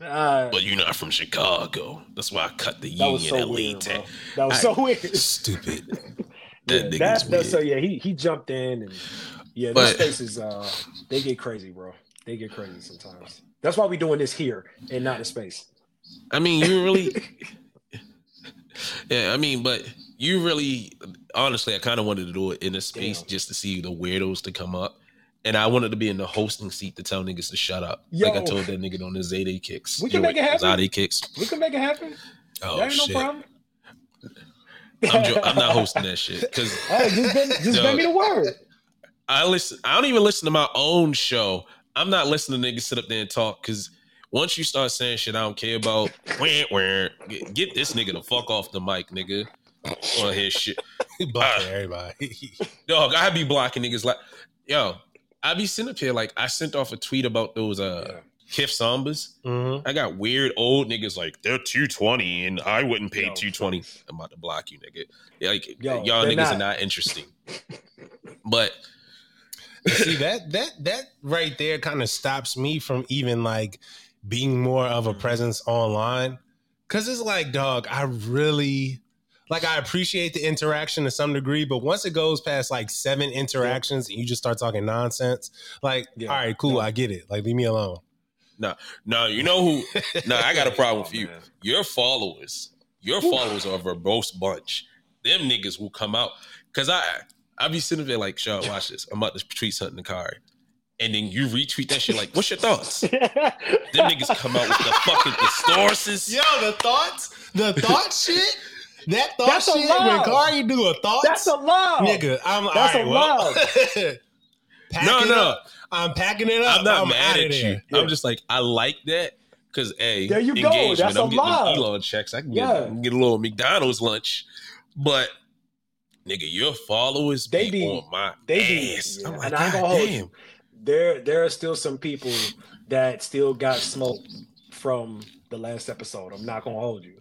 uh, But you're not from Chicago. That's why I cut the union so LA weird, tag. That was I- so weird. Stupid. That Yeah, nigga's that's, that's so yeah. He he jumped in and yeah, But- these spaces uh they get crazy, bro. They get crazy sometimes. That's why we're doing this here and not in space. I mean, you really. yeah, I mean, but you really, honestly, I kind of wanted to do it in a space Damn. just to see the weirdos to come up. And I wanted to be in the hosting seat to tell niggas to shut up. like I told that nigga on the Zayday kicks. We can Yo, make it happen. Zayday kicks. We can make it happen. Oh that shit. no problem. I'm, jo- I'm not hosting that shit because Hey, just bend, just Yo. bend me the word. I listen. I don't even listen to my own show. I'm not listening to niggas sit up there and talk because once you start saying shit I don't care about, wah, wah, get, get this nigga the fuck off the mic, nigga. On his shit. Blocking everybody. Dog, I be blocking niggas like, yo, I be sitting up here like I sent off a tweet about those uh Kith Sambas. Mhm. I got weird old niggas like they're 220 and I wouldn't pay Yo, 220. I'm about to block you, nigga. Like Yo, y'all niggas not. are not interesting. But See that that that right there kind of stops me from even like being more of a mm. presence online. Cause it's like, dog, I really like I appreciate the interaction to some degree, but once it goes past like seven interactions and you just start talking nonsense, like, Yeah. all right, cool, Yeah. I get it. Like, leave me alone. no, no, you know who? No, I got a problem with Oh, you. man. Your followers, your followers are a verbose bunch. Them niggas will come out. Cause I I be sitting there like, Shaw, watch this. I'm about to tweet something to Kari. And then you retweet that shit like, what's your thoughts? Them niggas come out with the fucking thesauruses. Yo, the thoughts, the thought shit, that thought That's shit. allowed. When Kari do a thought, That's a lie. nigga, I'm That's all right, well, allowed. pack No, no. up. I'm packing it up. I'm not I'm mad at you. Yeah. I'm just like, I like that. Cause a There you go. engagement. That's I'm getting allowed. them Elon checks. I can get, Yeah. Get a little McDonald's lunch. But nigga, your followers They be, be- on my they be- ass. yeah, I'm like, and I ain't God gonna hold damn. you. There there are still some people that still got smoke from the last episode. I'm not gonna hold you.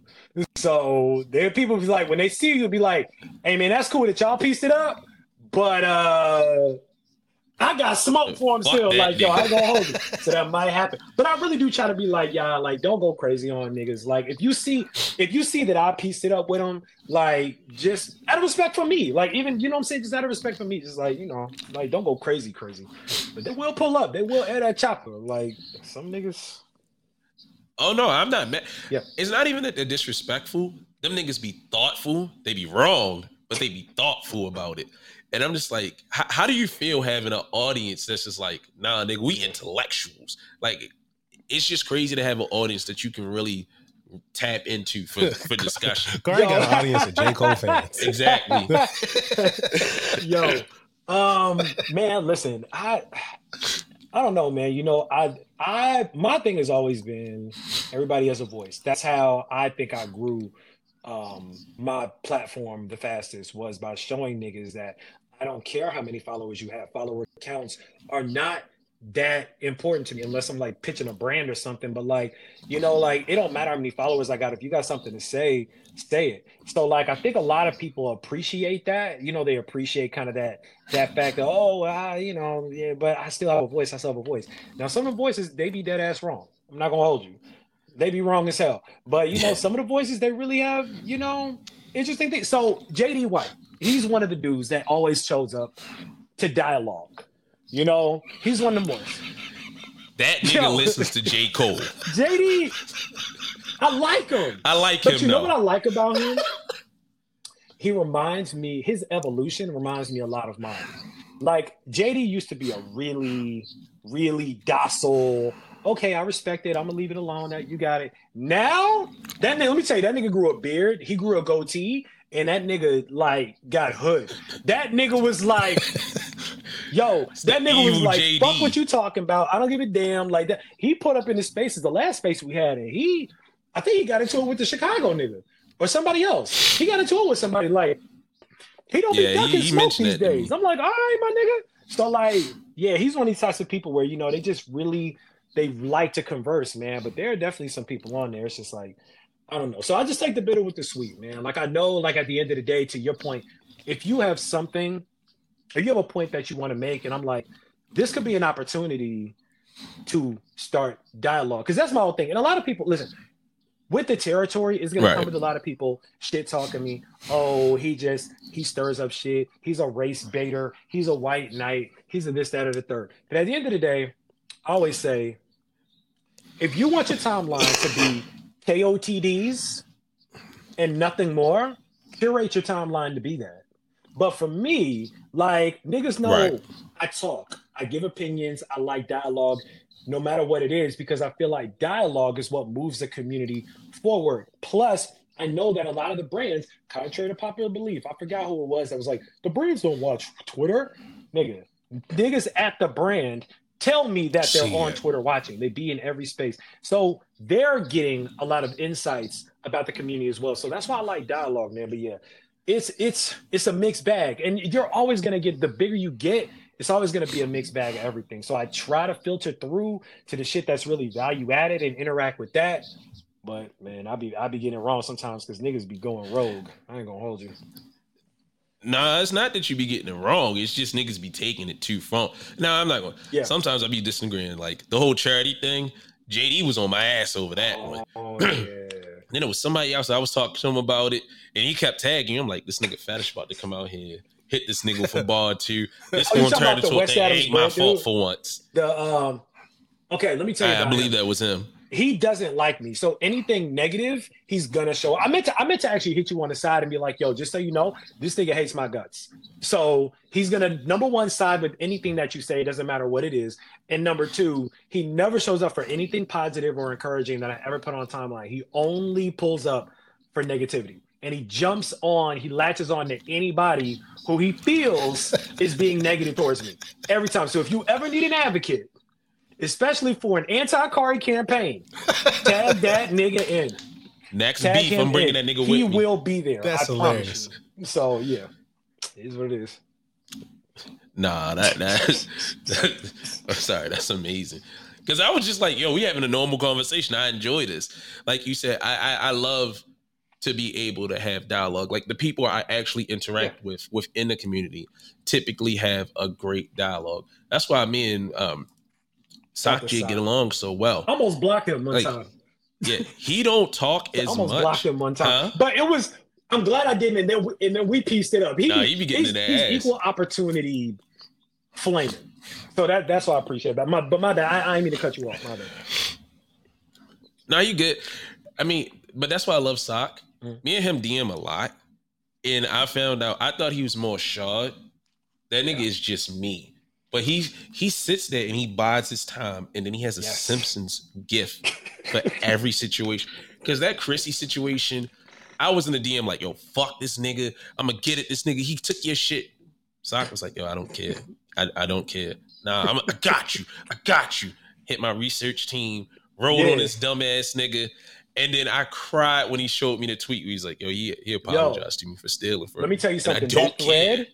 So there are people be like when they see you be like, hey man, that's cool that y'all pieced it up, but uh I got smoke for him Fuck still. Like, yo, I gonna hold it. So that might happen. But I really do try to be like, y'all, like, don't go crazy on niggas. Like, if you see, if you see that I pieced it up with them, like, just out of respect for me, like, even you know what I'm saying, just out of respect for me, just like, you know, like, don't go crazy, crazy. But they will pull up. They will air that chopper. Like, some niggas. Oh no, I'm not mad. Yeah. It's not even that they're disrespectful. Them niggas be thoughtful. They be wrong, but they be thoughtful about it. And I'm just like, how, how do you feel having an audience that's just like, nah, nigga, we intellectuals. Like, it's just crazy to have an audience that you can really tap into for, for discussion. Kari Yo. got an audience of J. Cole fans. exactly. Yo, um, man, listen, I I don't know, man. You know, I I my thing has always been everybody has a voice. That's how I think I grew um my platform the fastest was by showing niggas that I don't care how many followers you have. Follower counts are not that important to me unless I'm like pitching a brand or something. But like, you know, like it don't matter how many followers I got. If you got something to say, say it. So like I think a lot of people appreciate that. You know, they appreciate kind of that that fact that, oh, I, you know, yeah, but I still have a voice, I still have a voice. Now some of the voices, they be dead ass wrong. I'm not gonna hold you. They be wrong as hell. But you know, some of the voices they really have, you know, interesting things. So JD White, he's one of the dudes that always shows up to dialogue. You know, he's one of the boys. That nigga Yo. listens to J. Cole. JD, I like him. I like him. but him. You know though. what I like about him? he reminds me, his evolution reminds me a lot of mine. Like JD used to be a really, really docile. Okay, I respect it. I'm gonna leave it alone. That you got it. Now that nigga, let me tell you, that nigga grew a beard. He grew a goatee, and that nigga like got hood. That nigga was like, yo, that nigga was like, fuck what you talking about. I don't give a damn. Like that. He put up in the spaces, the last space we had, and he, I think he got into it with the Chicago nigga or somebody else. He got into it with somebody like he don't yeah, be ducking he, smoke these days. I'm like, all right, my nigga. So like, yeah, he's one of these types of people where you know they just really they like to converse, man. But there are definitely some people on there. It's just like I don't know. So I just take the bitter with the sweet, man. Like I know, like at the end of the day, to your point, if you have something, if you have a point that you want to make, and I'm like, this could be an opportunity to start dialogue because that's my whole thing. And a lot of people listen with the territory is gonna right. come with a lot of people shit talking me. Oh, he just he stirs up shit. He's a race baiter. He's a white knight. He's a this, that, or the third. But at the end of the day, I always say, if you want your timeline to be KOTDs and nothing more, curate your timeline to be that. But for me, like niggas know right. I talk, I give opinions, I like dialogue, no matter what it is, because I feel like dialogue is what moves the community forward. Plus, I know that a lot of the brands, contrary to popular belief, I forgot who it was that was like, the brands don't watch Twitter. Nigga, niggas at the brand tell me that they're on Twitter watching. They be in every space. So they're getting a lot of insights about the community as well. So that's why I like dialogue, man. But yeah, it's it's it's a mixed bag. And you're always gonna get the bigger you get, it's always gonna be a mixed bag of everything. So I try to filter through to the shit that's really value added and interact with that. But man, I be I be getting wrong sometimes because niggas be going rogue. I ain't gonna hold you. Nah, it's not that you be getting it wrong. It's just niggas be taking it too far. Now I'm not going. Yeah. Sometimes I be disagreeing. Like the whole charity thing. JD was on my ass over that oh, one. yeah. then it was somebody else. I was talking to him about it, and he kept tagging. I'm like, this nigga fetish about to come out here, hit this nigga for bar two. This oh, gonna turn into a thing. Ain't my fault for once. The um, okay, let me tell you. I, I believe him. that was him he doesn't like me. So anything negative, he's gonna show. I meant to I meant to actually hit you on the side and be like, yo, just so you know, this nigga hates my guts. So he's gonna number one side with anything that you say, doesn't matter what it is. And number two, he never shows up for anything positive or encouraging that I ever put on timeline. He only pulls up for negativity. And he jumps on, he latches on to anybody who he feels is being negative towards me every time. So if you ever need an advocate, especially for an anti-Kari campaign. Tag that nigga in. Next Tag beef, I'm bringing in. that nigga he with me. He will be there. That's I hilarious. So yeah, it is what it is. Nah, that that's that, sorry, that's amazing. Because I was just like, yo, we having a normal conversation. I enjoy this. Like you said, I, I, I love to be able to have dialogue. Like the people I actually interact yeah. with within the community typically have a great dialogue. That's why me and um, Sakji get along so well. Almost blocked him one like, time. Yeah, he don't talk as almost much. blocked him one time, huh? but it was. I'm glad I didn't, and then we, and then we pieced it up. He, nah, he be getting he's, he's ass. equal opportunity flaming. So that that's why I appreciate that. My, but my bad, I, I ain't mean to cut you off. My bad. No, you get. I mean, but that's why I love Sock. Mm. Me and him DM a lot, and I found out I thought he was more shard. That nigga yeah. is just me. But he he sits there and he bides his time, and then he has a yes. Simpsons gift for every situation. Because that Chrissy situation, I was in the DM like, yo, fuck this nigga. I'm gonna get it. This nigga, he took your shit. Sock was like, yo, I don't care. I, I don't care. Nah, I'm, I got you. I got you. Hit my research team, rolled Yeah. on this dumbass nigga. And then I cried when he showed me the tweet. Where he's like, "Yo, he, he apologized to me for stealing." For Let me tell you something. I don't That care. thread,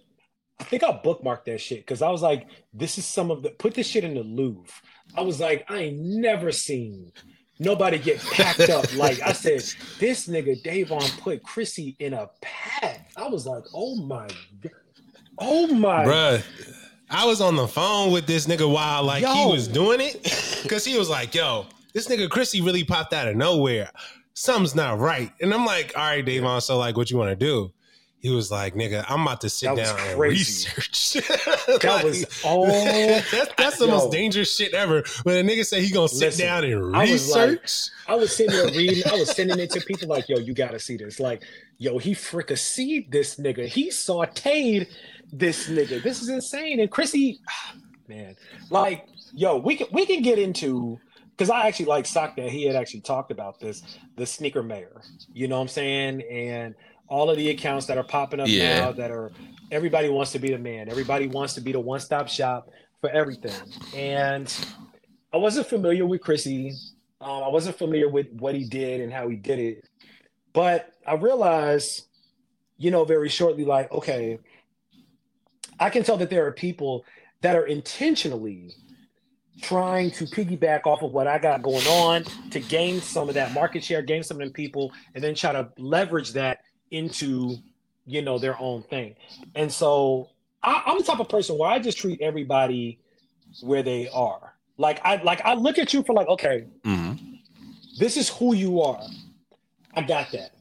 I think I bookmarked that shit because I was like, this is some of the put this shit in the Louvre. I was like, I ain't never seen nobody get packed up. Like I said, this nigga Davon put Chrissy in a pack. I was like, oh my God. Oh my Bruh, I was on the phone with this nigga while like he was doing it. Cause he was like, yo, this nigga Chrissy really popped out of nowhere. Something's not right. And I'm like, all right, Davon, so like what you want to do? He was like, nigga, I'm about to sit down and research. That Like, was all that's, that's the Yo. most dangerous shit ever. When a nigga say he gonna sit Listen, down and I was like- research. I was sitting there reading, I was sending it to people like, yo, you gotta see this. Like, yo, he fricasseed this nigga. He sauteed this nigga. This is insane. And Chrissy, man, like, yo, we can we can get into because I actually like sock that he had actually talked about this, the sneaker mayor. You know what I'm saying? And all of the accounts that are popping up Yeah. now that are everybody wants to be the man. Everybody wants to be the one-stop shop for everything. And I wasn't familiar with Chrissy. Um, I wasn't familiar with what he did and how he did it. But I realized, you know, very shortly, like, okay, I can tell that there are people that are intentionally trying to piggyback off of what I got going on to gain some of that market share, gain some of them people, and then try to leverage that into, you know, their own thing. And so I, I'm the type of person where I just treat everybody where they are. Like I like I look at you for like, okay, Mhm. this is who you are. I got that.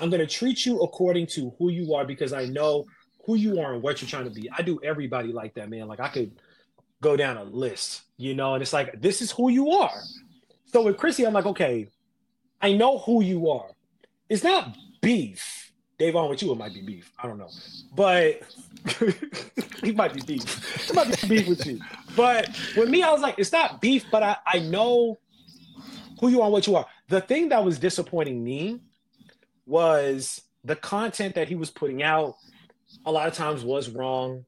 I'm going to treat you according to who you are because I know who you are and what you're trying to be. I do everybody like that, man. Like I could go down a list, you know, and it's like, this is who you are. So with Chrissy, I'm like, okay, I know who you are. It's not beef. Davon with you, it might be beef. I don't know. But he might be beef. It might be beef with you. But with me, I was like, it's not beef, but I, I know who you are and what you are. The thing that was disappointing me was the content that he was putting out a lot of times was wrong.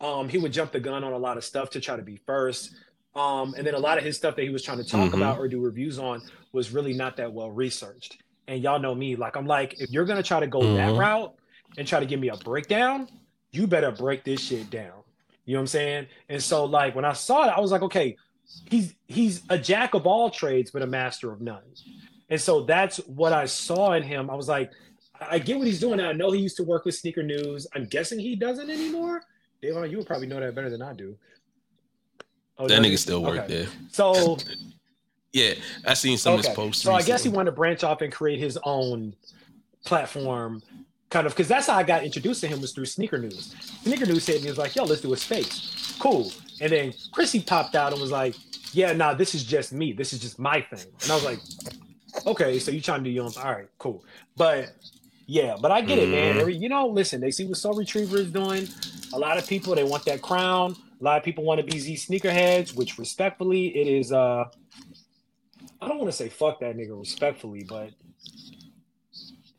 Um, he would jump the gun on a lot of stuff to try to be first. Um, and then a lot of his stuff that he was trying to talk Mhm. about or do reviews on was really not that well researched. And y'all know me, like I'm like, if you're gonna try to go that Mhm. route and try to give me a breakdown, you better break this shit down. You know what I'm saying? And so like when I saw it, I was like, okay, he's he's a jack of all trades, but a master of none. And so that's what I saw in him. I was like, I get what he's doing. I know he used to work with Sneaker News. I'm guessing he doesn't anymore. Davon, you would probably know that better than I do. Oh, That nigga still work Okay. there. So Yeah, I seen some of his posts. So I guess he wanted to branch off and create his own platform, kind of because that's how I got introduced to him was through Sneaker News. Sneaker News hit me was like, "Yo, let's do a space." Cool. And then Chrissy popped out and was like, "Yeah, nah, this is just me. This is just my thing." And I was like, "Okay, so you trying to do your own? All right, cool." But yeah, but I get it, man. Mhm. You know, listen, they see what Sole Retriever is doing. A lot of people they want that crown. A lot of people want to be Z sneakerheads, which respectfully, it is. uh I don't want to say fuck that nigga respectfully, but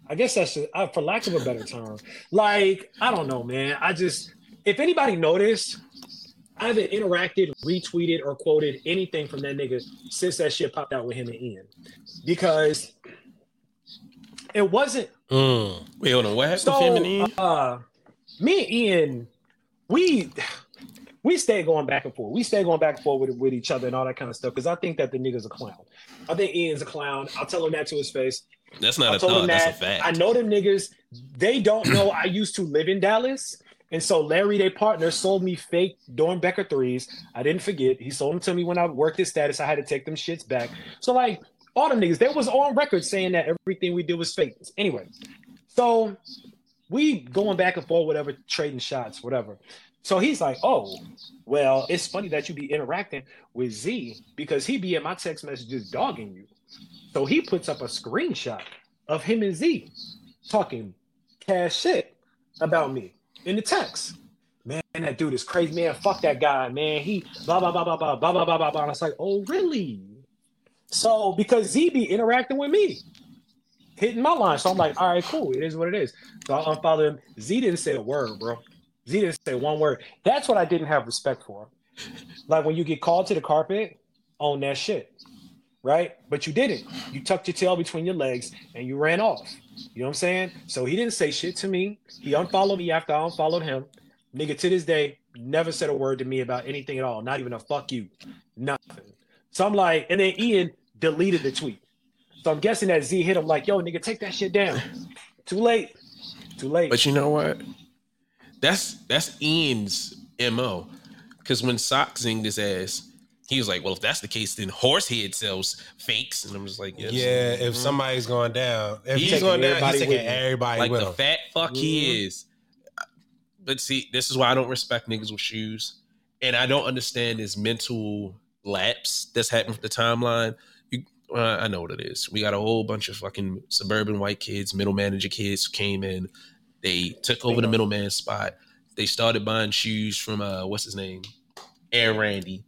I guess that's just, uh, for lack of a better term. Like I don't know, man. I just if anybody noticed, I haven't interacted, retweeted, or quoted anything from that nigga since that shit popped out with him and Ian, because it wasn't Mm. Wait, hold on. What happened so, with him and Ian? uh, me and Ian, we we stay going back and forth. We stay going back and forth with, with each other and all that kind of stuff because I think that the nigga's a clown. I think Ian's a clown. I'll tell him that to his face. That's not I a thought. him That's a fact. I know them niggas. They don't know I used to live in Dallas. And so Larry, their partner, sold me fake Doernbecher threes. I didn't forget. He sold them to me when I worked his status. I had to take them shits back. So like all them niggas, they was on record saying that everything we did was fake. Anyway, so we going back and forth, whatever, trading shots, whatever. So he's like, oh, well, it's funny that you be interacting with Z because he be in my text messages dogging you. So he puts up a screenshot of him and Z talking cash shit about me in the text. Man, that dude is crazy, man. Fuck that guy, man. He blah blah blah blah blah blah blah blah blah blah. And I was like, oh really? So because Z be interacting with me, hitting my line. So I'm like, all right, cool. It is what it is. So I unfollowed him. Z didn't say a word, bro. Z didn't say one word. That's what I didn't have respect for. Like when you get called to the carpet, own that shit. Right? But you didn't. You tucked your tail between your legs and you ran off. You know what I'm saying? So he didn't say shit to me. He unfollowed me after I unfollowed him. Nigga, to this day, never said a word to me about anything at all. Not even a fuck you. Nothing. So I'm like, and then Ian deleted the tweet. So I'm guessing that Z hit him like, yo, nigga, take that shit down. Too late. Too late. But you know what? That's that's Ian's MO. Because when Sock zinged his ass, he was like, Well, if that's the case, then Horsehead sells fakes. And I'm just like, yes. Yeah, if somebody's going down, if He's he's, going down, everybody he's taking with him. everybody like with the him. fat fuck he Mhm. is. But see, this is why I don't respect niggas with shoes, and I don't understand this mental lapse that's happened with the timeline. You, uh, I know what it is. We got a whole bunch of fucking suburban white kids, middle manager kids came in. They took over the middleman spot. They started buying shoes from uh, what's his name, Air Randy.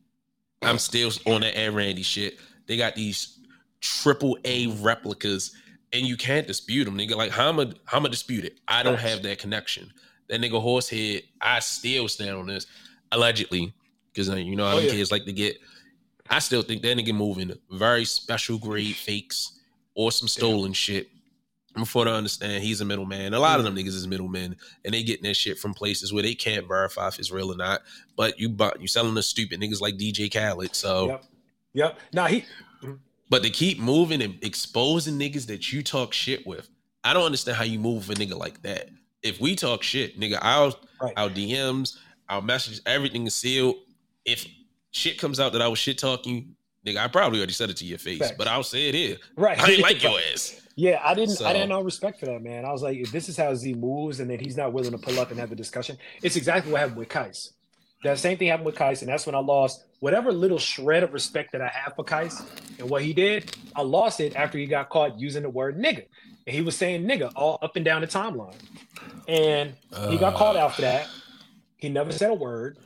I'm still on that Air Randy shit. They got these triple A replicas and you can't dispute them, nigga. Like how am I, how am I dispute it? I don't have that connection. That nigga Horsehead, I still stand on this, allegedly, because you know how Oh, yeah. kids like to get. I still think that nigga moving very special grade fakes or some stolen shit. Before to understand, he's a middleman. A lot of them mm. niggas is middlemen, and they getting that shit from places where they can't verify if it's real or not. But you, bu- you selling to stupid niggas like DJ Khaled. So Yep. Yep. Now he but to keep moving and exposing niggas that you talk shit with, I don't understand how you move with a nigga like that. If we talk shit, nigga, our Right. our DMs, our messages, everything is sealed. If shit comes out that I was shit talking, nigga, I probably already said it to your face, but I'll say it here. right. I ain't like your ass. Yeah, I didn't. So- I didn't know respect for that, man. I was like, if this is how Z moves, and then he's not willing to pull up and have the discussion, it's exactly what happened with Kais. That same thing happened with Kais, and that's when I lost whatever little shred of respect that I have for Kais and what he did. I lost it after he got caught using the word nigga, and he was saying nigga all up and down the timeline, and he got called out for that. He never said a word,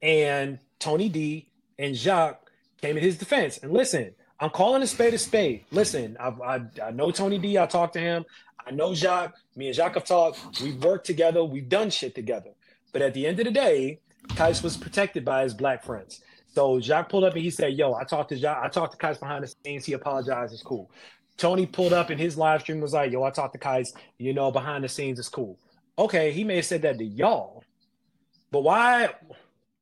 and Tony D and Jacques came in his defense. And listen, I'm calling a spade a spade. Listen, I, I, I know Tony D. I talked to him. I know Jacques. Me and Jacques have talked. We've worked together. We've done shit together. But at the end of the day, Kais was protected by his black friends. So Jacques pulled up and he said, "Yo, I talked to Jacques. I talked to Kais behind the scenes. He apologized. It's cool." Tony pulled up in his live stream was like, "Yo, I talked to Kais. You know, behind the scenes, it's cool." Okay, he may have said that to y'all, but why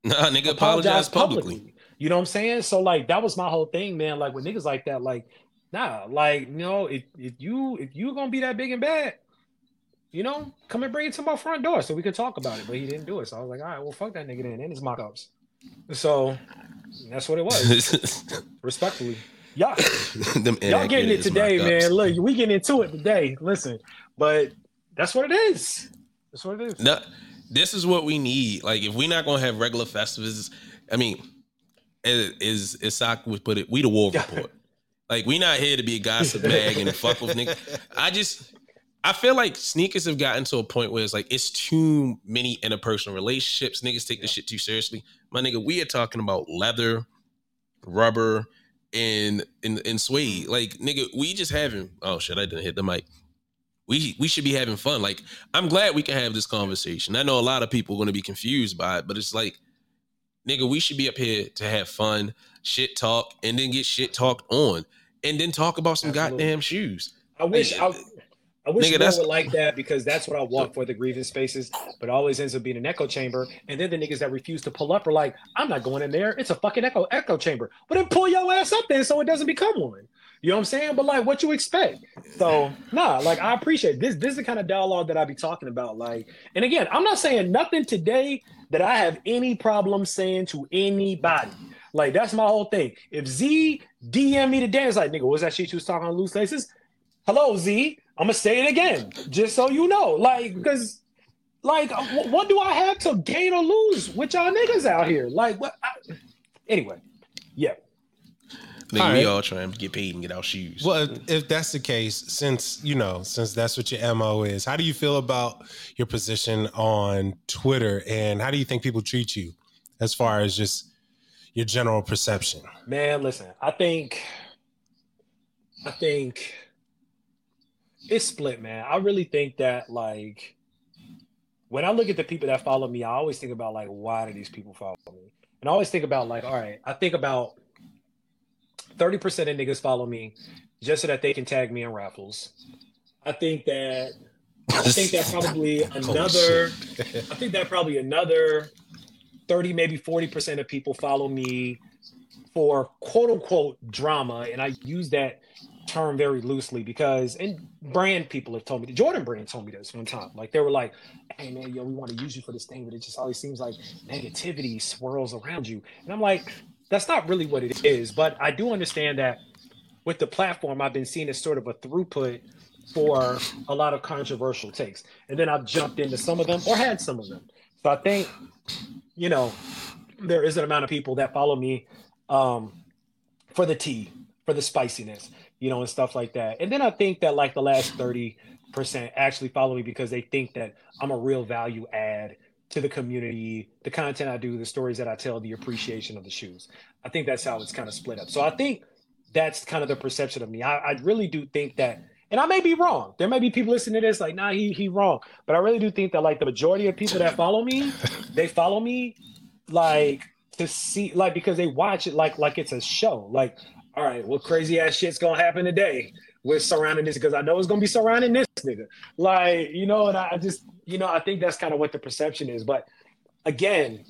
Nah, nigga, apologize publicly. You know what I'm saying? So like that was my whole thing, man. Like with niggas like that, like nah, like you know, if if you if you gonna be that big and bad, you know, come and bring it to my front door so we could talk about it. But he didn't do it, so I was like, all right, well, fuck that nigga then, and his mock-ups. So that's what it was, respectfully. Y'all, y'all getting it today, man. Look, we getting into it today. Listen, but that's what it is. That's what it is. No, this is what we need. Like, if we're not gonna have regular festivals, I mean, as is Isak would put it, we the war report. like, we not here to be a gossip bag and fuck with niggas. I just, I feel like sneakers have gotten to a point where it's like it's too many interpersonal relationships. Niggas take this shit too seriously. My nigga, we are talking about leather, rubber, and and, and suede. Like, nigga, we just having. Oh shit, I didn't hit the mic. We we should be having fun. Like, I'm glad we can have this conversation. I know a lot of people are going to be confused by it, but it's like, nigga, we should be up here to have fun, shit talk, and then get shit talked on, and then talk about some Absolutely. goddamn shoes. I wish I, uh, I wish Nigga, more would like that because that's what I want for the grievance spaces, but it always ends up being an echo chamber. And then the niggas that refuse to pull up are like, I'm not going in there. It's a fucking echo echo chamber. But then pull your ass up then so it doesn't become one. You know what I'm saying? But like what you expect. So nah, like I appreciate this. This is the kind of dialogue that I be talking about. Like, and again, I'm not saying nothing today that I have any problem saying to anybody. Like that's my whole thing. If Z DM me today, it's like, nigga, what's that shit you was talking on loose laces? Hello, Z. I'm gonna say it again, just so you know. Like, because, like, uh, wh- what do I have to gain or lose with y'all niggas out here? Like, what? I, anyway, yeah. Nigga, All we all trying to get paid and get our shoes. Well, if that's the case, since you know, since that's what your mo is, how do you feel about your position on Twitter, and how do you think people treat you, as far as just your general perception? Man, listen, I think I think it's split, man. I really think that like when I look at the people that follow me, I always think about like why do these people follow me? And I always think about like, all right, I think about 30% of niggas follow me just so that they can tag me in raffles. I think that I think that probably oh, another I think that probably another 30, maybe 40% of people follow me for quote unquote drama. And I use that term very loosely because and brand people have told me the Jordan brand told me this one time. Like they were like, Hey man, yo, we want to use you for this thing, but it just always seems like negativity swirls around you. And I'm like, that's not really what it is. But I do understand that with the platform, I've been seeing as sort of a throughput for a lot of controversial takes. And then I've jumped into some of them or had some of them. So I think, you know, there is an amount of people that follow me um, for the tea, for the spiciness, you know, and stuff like that. And then I think that like the last 30% actually follow me because they think that I'm a real value add to the community, the content I do, the stories that I tell, the appreciation of the shoes. I think that's how it's kind of split up. So I think that's kind of the perception of me. I, I really do think that, and I may be wrong. There may be people listening to this like, nah, he he wrong. But I really do think that like the majority of people that follow me, they follow me like to see like because they watch it like like it's a show. Like, all right, what crazy ass shit's gonna happen today? With surrounding this because I know it's gonna be surrounding this nigga. Like, you know, and I just, you know, I think that's kind of what the perception is. But again,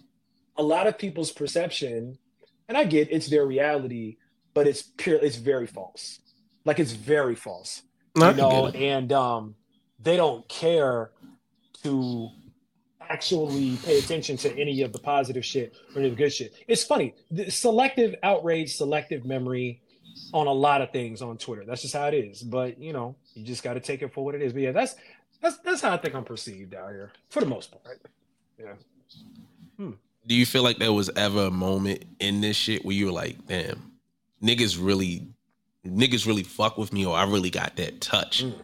a lot of people's perception, and I get it's their reality, but it's pure, it's very false. Like it's very false. you know, and um they don't care to actually pay attention to any of the positive shit or any of the good shit. It's funny. The selective outrage, selective memory, on a lot of things on Twitter. That's just how it is. But you know, you just got to take it for what it is. But yeah, that's that's that's how I think I'm perceived out here for the most part. Yeah. Hmm. Do you feel like there was ever a moment in this shit where you were like, damn, niggas really, niggas really fuck with me, or I really got that touch? Mm.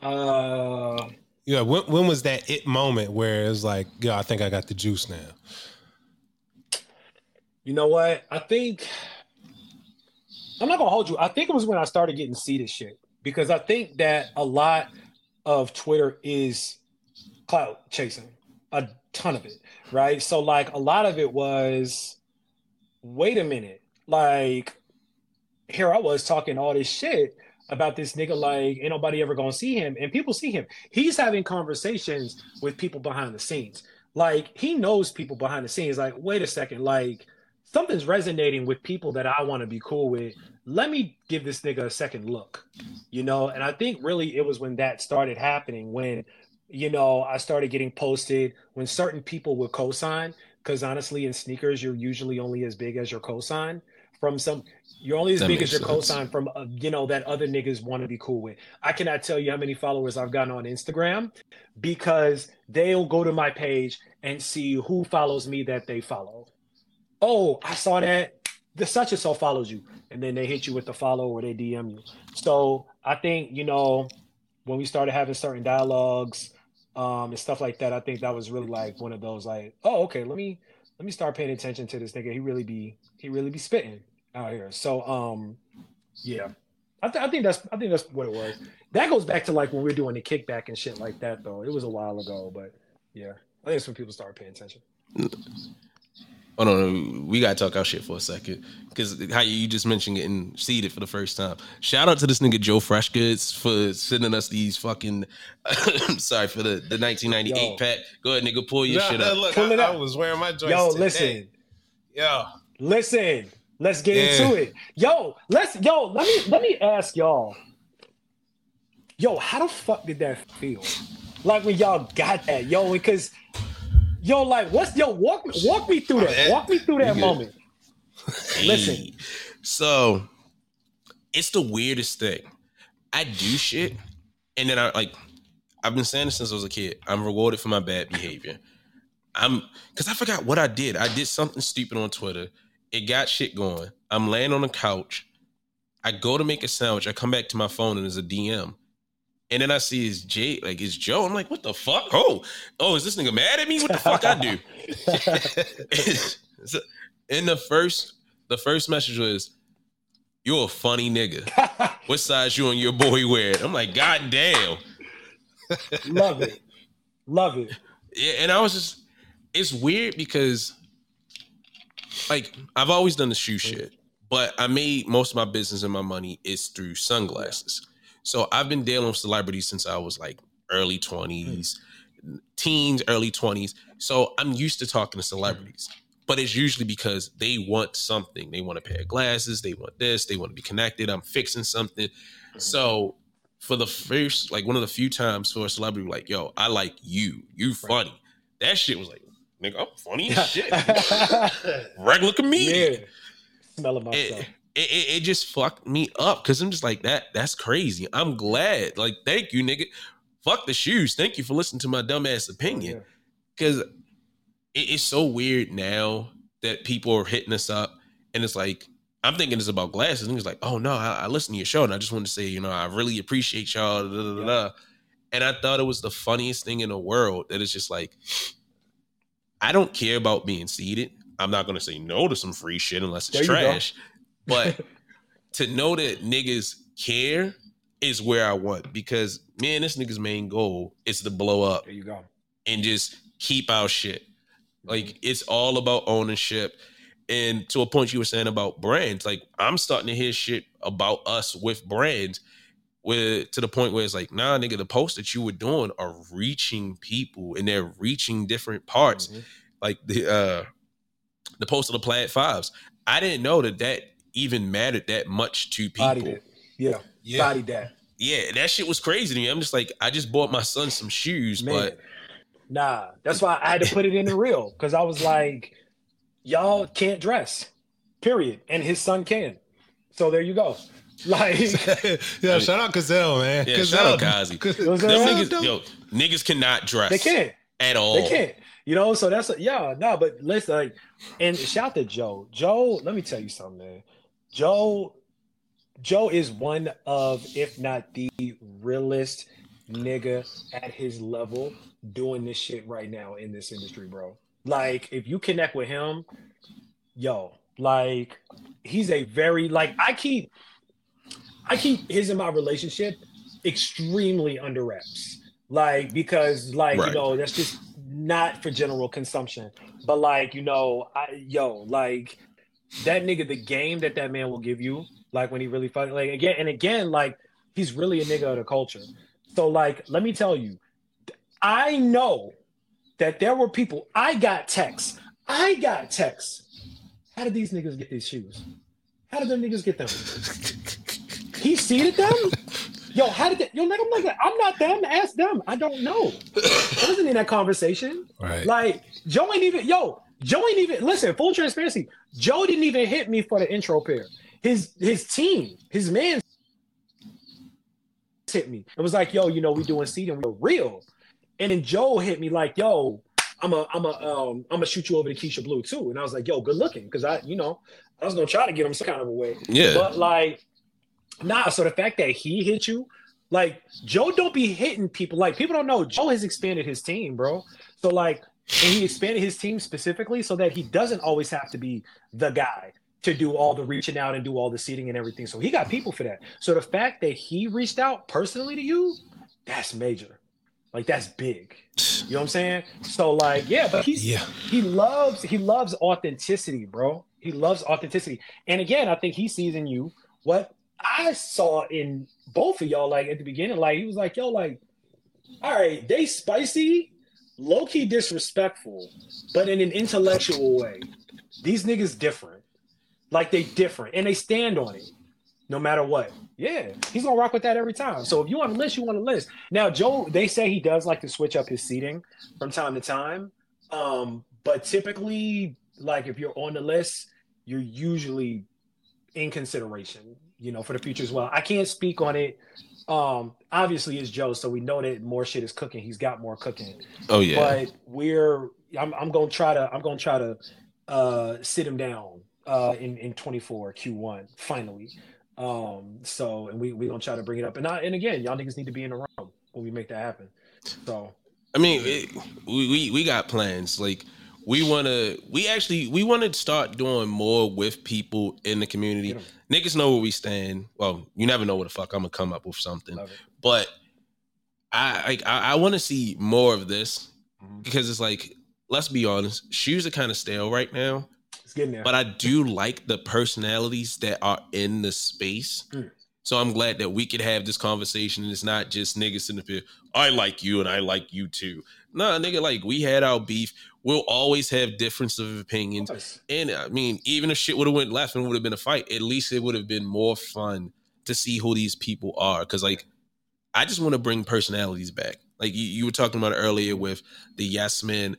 Uh. Yeah, when, when was that it moment where it was like, yeah, I think I got the juice now? You know what? I think I'm not gonna hold you. I think it was when I started getting seated shit because I think that a lot of Twitter is clout chasing, a ton of it, right? So like a lot of it was, wait a minute, like here I was talking all this shit about this nigga like ain't nobody ever gonna see him and people see him he's having conversations with people behind the scenes like he knows people behind the scenes like wait a second like something's resonating with people that I want to be cool with. Let me give this nigga a second look, you know? And I think really it was when that started happening, when, you know, I started getting posted, when certain people would cosign, because honestly, in sneakers, you're usually only as big as your cosign from some. You're only as that big as your sense. cosign from, uh, you know, that other niggas want to be cool with. I cannot tell you how many followers I've gotten on Instagram because they'll go to my page and see who follows me that they follow oh, I saw that the such and so follows you, and then they hit you with the follow or they DM you. So I think you know when we started having certain dialogues um, and stuff like that, I think that was really like one of those like, oh, okay, let me let me start paying attention to this nigga. He really be he really be spitting out here. So um, yeah. I, th- I think that's I think that's what it was. That goes back to like when we are doing the kickback and shit like that though. It was a while ago, but yeah, I think it's when people started paying attention. Hold on, we gotta talk our shit for a second because how you just mentioned getting seated for the first time. Shout out to this nigga Joe Freshgoods for sending us these fucking. sorry for the, the 1998 yo. pack. Go ahead, nigga, pull your shit up. Look, pull I, it up. I was wearing my joints. Yo, today. listen. Yo, listen. Let's get yeah. into it. Yo, let's yo. Let me let me ask y'all. Yo, how the fuck did that feel? Like when y'all got that, yo, because Yo, like, what's yo? Walk me, walk me through that. Walk me through that moment. Listen. So, it's the weirdest thing. I do shit, and then I like. I've been saying this since I was a kid. I'm rewarded for my bad behavior. I'm because I forgot what I did. I did something stupid on Twitter. It got shit going. I'm laying on the couch. I go to make a sandwich. I come back to my phone and there's a DM. And then I see his Jay, like it's Joe. I'm like, what the fuck? Oh, oh, is this nigga mad at me? What the fuck I do? in the first, the first message was, "You're a funny nigga. what size you and your boy wear?" I'm like, God damn. Love it, love it. Yeah, and I was just, it's weird because like I've always done the shoe shit, but I made most of my business and my money is through sunglasses. So I've been dealing with celebrities since I was like early 20s, teens, early 20s. So I'm used to talking to celebrities. But it's usually because they want something. They want a pair of glasses, they want this, they want to be connected. I'm fixing something. So for the first, like one of the few times for a celebrity, like, yo, I like you. You funny. That shit was like, nigga, I'm funny as shit. Regular comedian. Yeah. Smelling It, myself. it, it, it just fucked me up because I'm just like that. That's crazy. I'm glad. Like, thank you, nigga. Fuck the shoes. Thank you for listening to my dumbass opinion. Because it, it's so weird now that people are hitting us up, and it's like I'm thinking it's about glasses. And it's like, oh no, I, I listen to your show, and I just want to say, you know, I really appreciate y'all. Da, da, da, Yeah. And I thought it was the funniest thing in the world. That it's just like, I don't care about being seated. I'm not gonna say no to some free shit unless it's There trash. But to know that niggas care is where I want because man, this nigga's main goal is to blow up There you go. and just keep our shit. Mm-hmm. Like it's all about ownership. And to a point you were saying about brands, like I'm starting to hear shit about us with brands where to the point where it's like, nah, nigga, the posts that you were doing are reaching people and they're reaching different parts. Mhm. Like the uh the post of the Plaid Fives. I didn't know that that even mattered that much to people. Bodied it. Yeah. Yeah. Bodied that. Yeah, that shit was crazy to me. I'm just like, I just bought my son some shoes, Man. but Nah. That's why I had to put it in the reel. Because I was like, y'all can't dress. Period. And his son can. So there you go. Like yeah, shout out Gazelle, man. Yeah, shout out Kazi. You know what I'm them saying? niggas, yo, niggas cannot dress they can't. at all. They can't. You know, so that's yeah, no, but let's like and shout to Joe. Joe, let me tell you something, man. Joe, Joe is one of, if not the realest nigga at his level doing this shit right now in this industry, bro. Like, if you connect with him, yo, like he's a very like I keep I keep his and my relationship extremely under wraps. Like, because like, Right. you know, that's just not for general consumption. But like, you know, I yo, like that nigga, the game that that man will give you, like when he really fight, like again and again, like he's really a nigga of the culture. So like, let me tell you, I know that there were people. I got texts. I got texts. How did these niggas get these shoes? How did them niggas get them? He seated them. Yo, how did that? Yo, him like that. I'm not them. Ask them. I don't know. I wasn't in that conversation. Right. Like Joe ain't even yo. Joe ain't even listen. Full transparency. Joe didn't even hit me for the intro pair. His his team, his man hit me. It was like, yo, you know, we doing seating, we're real. And then Joe hit me like, yo, I'm a, I'm a, um, I'm gonna shoot you over to Keisha Blue too. And I was like, yo, good looking, because I, you know, I was gonna try to get him some kind of a way. Yeah. But like, nah. So the fact that he hit you, like Joe, don't be hitting people. Like people don't know Joe has expanded his team, bro. So like, and he expanded his team specifically so that he doesn't always have to be the guy to do all the reaching out and do all the seating and everything. So he got people for that. So the fact that he reached out personally to you, that's major. Like that's big. You know what I'm saying? So like, yeah, but he's Yeah. he loves he loves authenticity, bro. He loves authenticity. And again, I think he sees in you what I saw in both of y'all. Like at the beginning, like he was like, "Yo, like, all right, they spicy, low key disrespectful, but in an intellectual way. These niggas different. Like they different, and they stand on it, no matter what. Yeah, he's gonna rock with that every time. So if you want to list, you want to list. Now, Joe, they say he does like to switch up his seating from time to time. Um, but typically, like if you're on the list, you're usually in consideration, you know, for the future as well. I can't speak on it. Um, obviously it's Joe, so we know that more shit is cooking. He's got more cooking. Oh yeah. But we're I'm I'm gonna try to I'm gonna try to uh sit him down uh in, in 24 Q1 finally. Um so and we we gonna try to bring it up. And I, and again, y'all niggas need to be in the room when we make that happen. So I mean, it, we, we we got plans. Like we want to. We actually we want to start doing more with people in the community. Niggas know where we stand. Well, you never know where the fuck I'm gonna come up with something. But I like I, I want to see more of this Mhm. because it's like let's be honest, shoes are kind of stale right now. It's getting there. but I do like the personalities that are in the space. Mm. So I'm glad that we could have this conversation and it's not just niggas in the here. I like you and I like you too. Nah, nigga, like we had our beef. We'll always have difference of opinions. Of. And I mean, even if shit would have went left and would have been a fight, at least it would have been more fun to see who these people are. Cause like I just want to bring personalities back. Like you, you were talking about earlier with the yes men.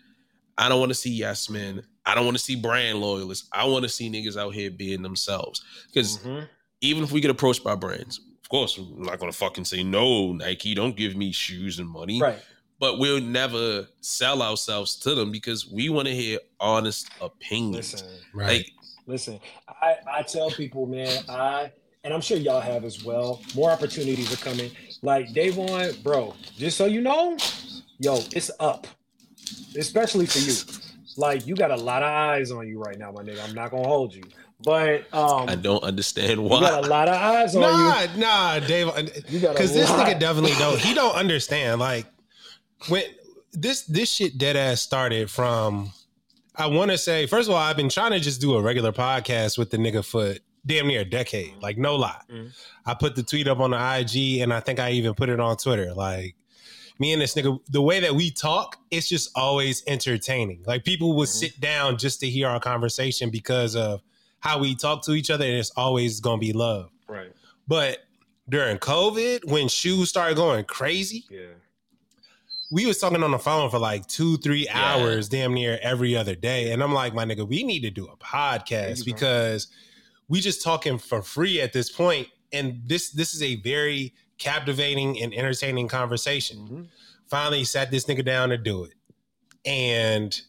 I don't want to see yes men. I don't want to see brand loyalists. I want to see niggas out here being themselves. Because Mhm. even if we get approached by brands, of course, I'm not gonna fucking say no, Nike, don't give me shoes and money. Right. But we'll never sell ourselves to them because we want to hear honest opinions. Listen. Right. Like Listen, I, I tell people, man, I and I'm sure y'all have as well. More opportunities are coming. Like day one, bro. Just so you know, yo, it's up, especially for you. Like you got a lot of eyes on you right now, my nigga. I'm not gonna hold you, but um, I don't understand why. you got a lot of eyes on you. Nah, nah, Dave. You got a Because this nigga definitely don't. He don't understand. Like when this this shit dead ass started from. I want to say first of all, I've been trying to just do a regular podcast with the nigga for damn near a decade. Like no lie, Mhm. I put the tweet up on the IG, and I think I even put it on Twitter. Like me and this nigga, the way that we talk, it's just always entertaining. Like people would Mhm. sit down just to hear our conversation because of how we talk to each other, and it's always gonna be love. right. But during COVID, when shoes started going crazy, Yeah. We was talking on the phone for like two, three Yeah. hours, damn near every other day. And I'm like, my nigga, we need to do a podcast go. because we just talking for free at this point. And this this is a very captivating and entertaining conversation. Mhm. Finally sat this nigga down to do it. And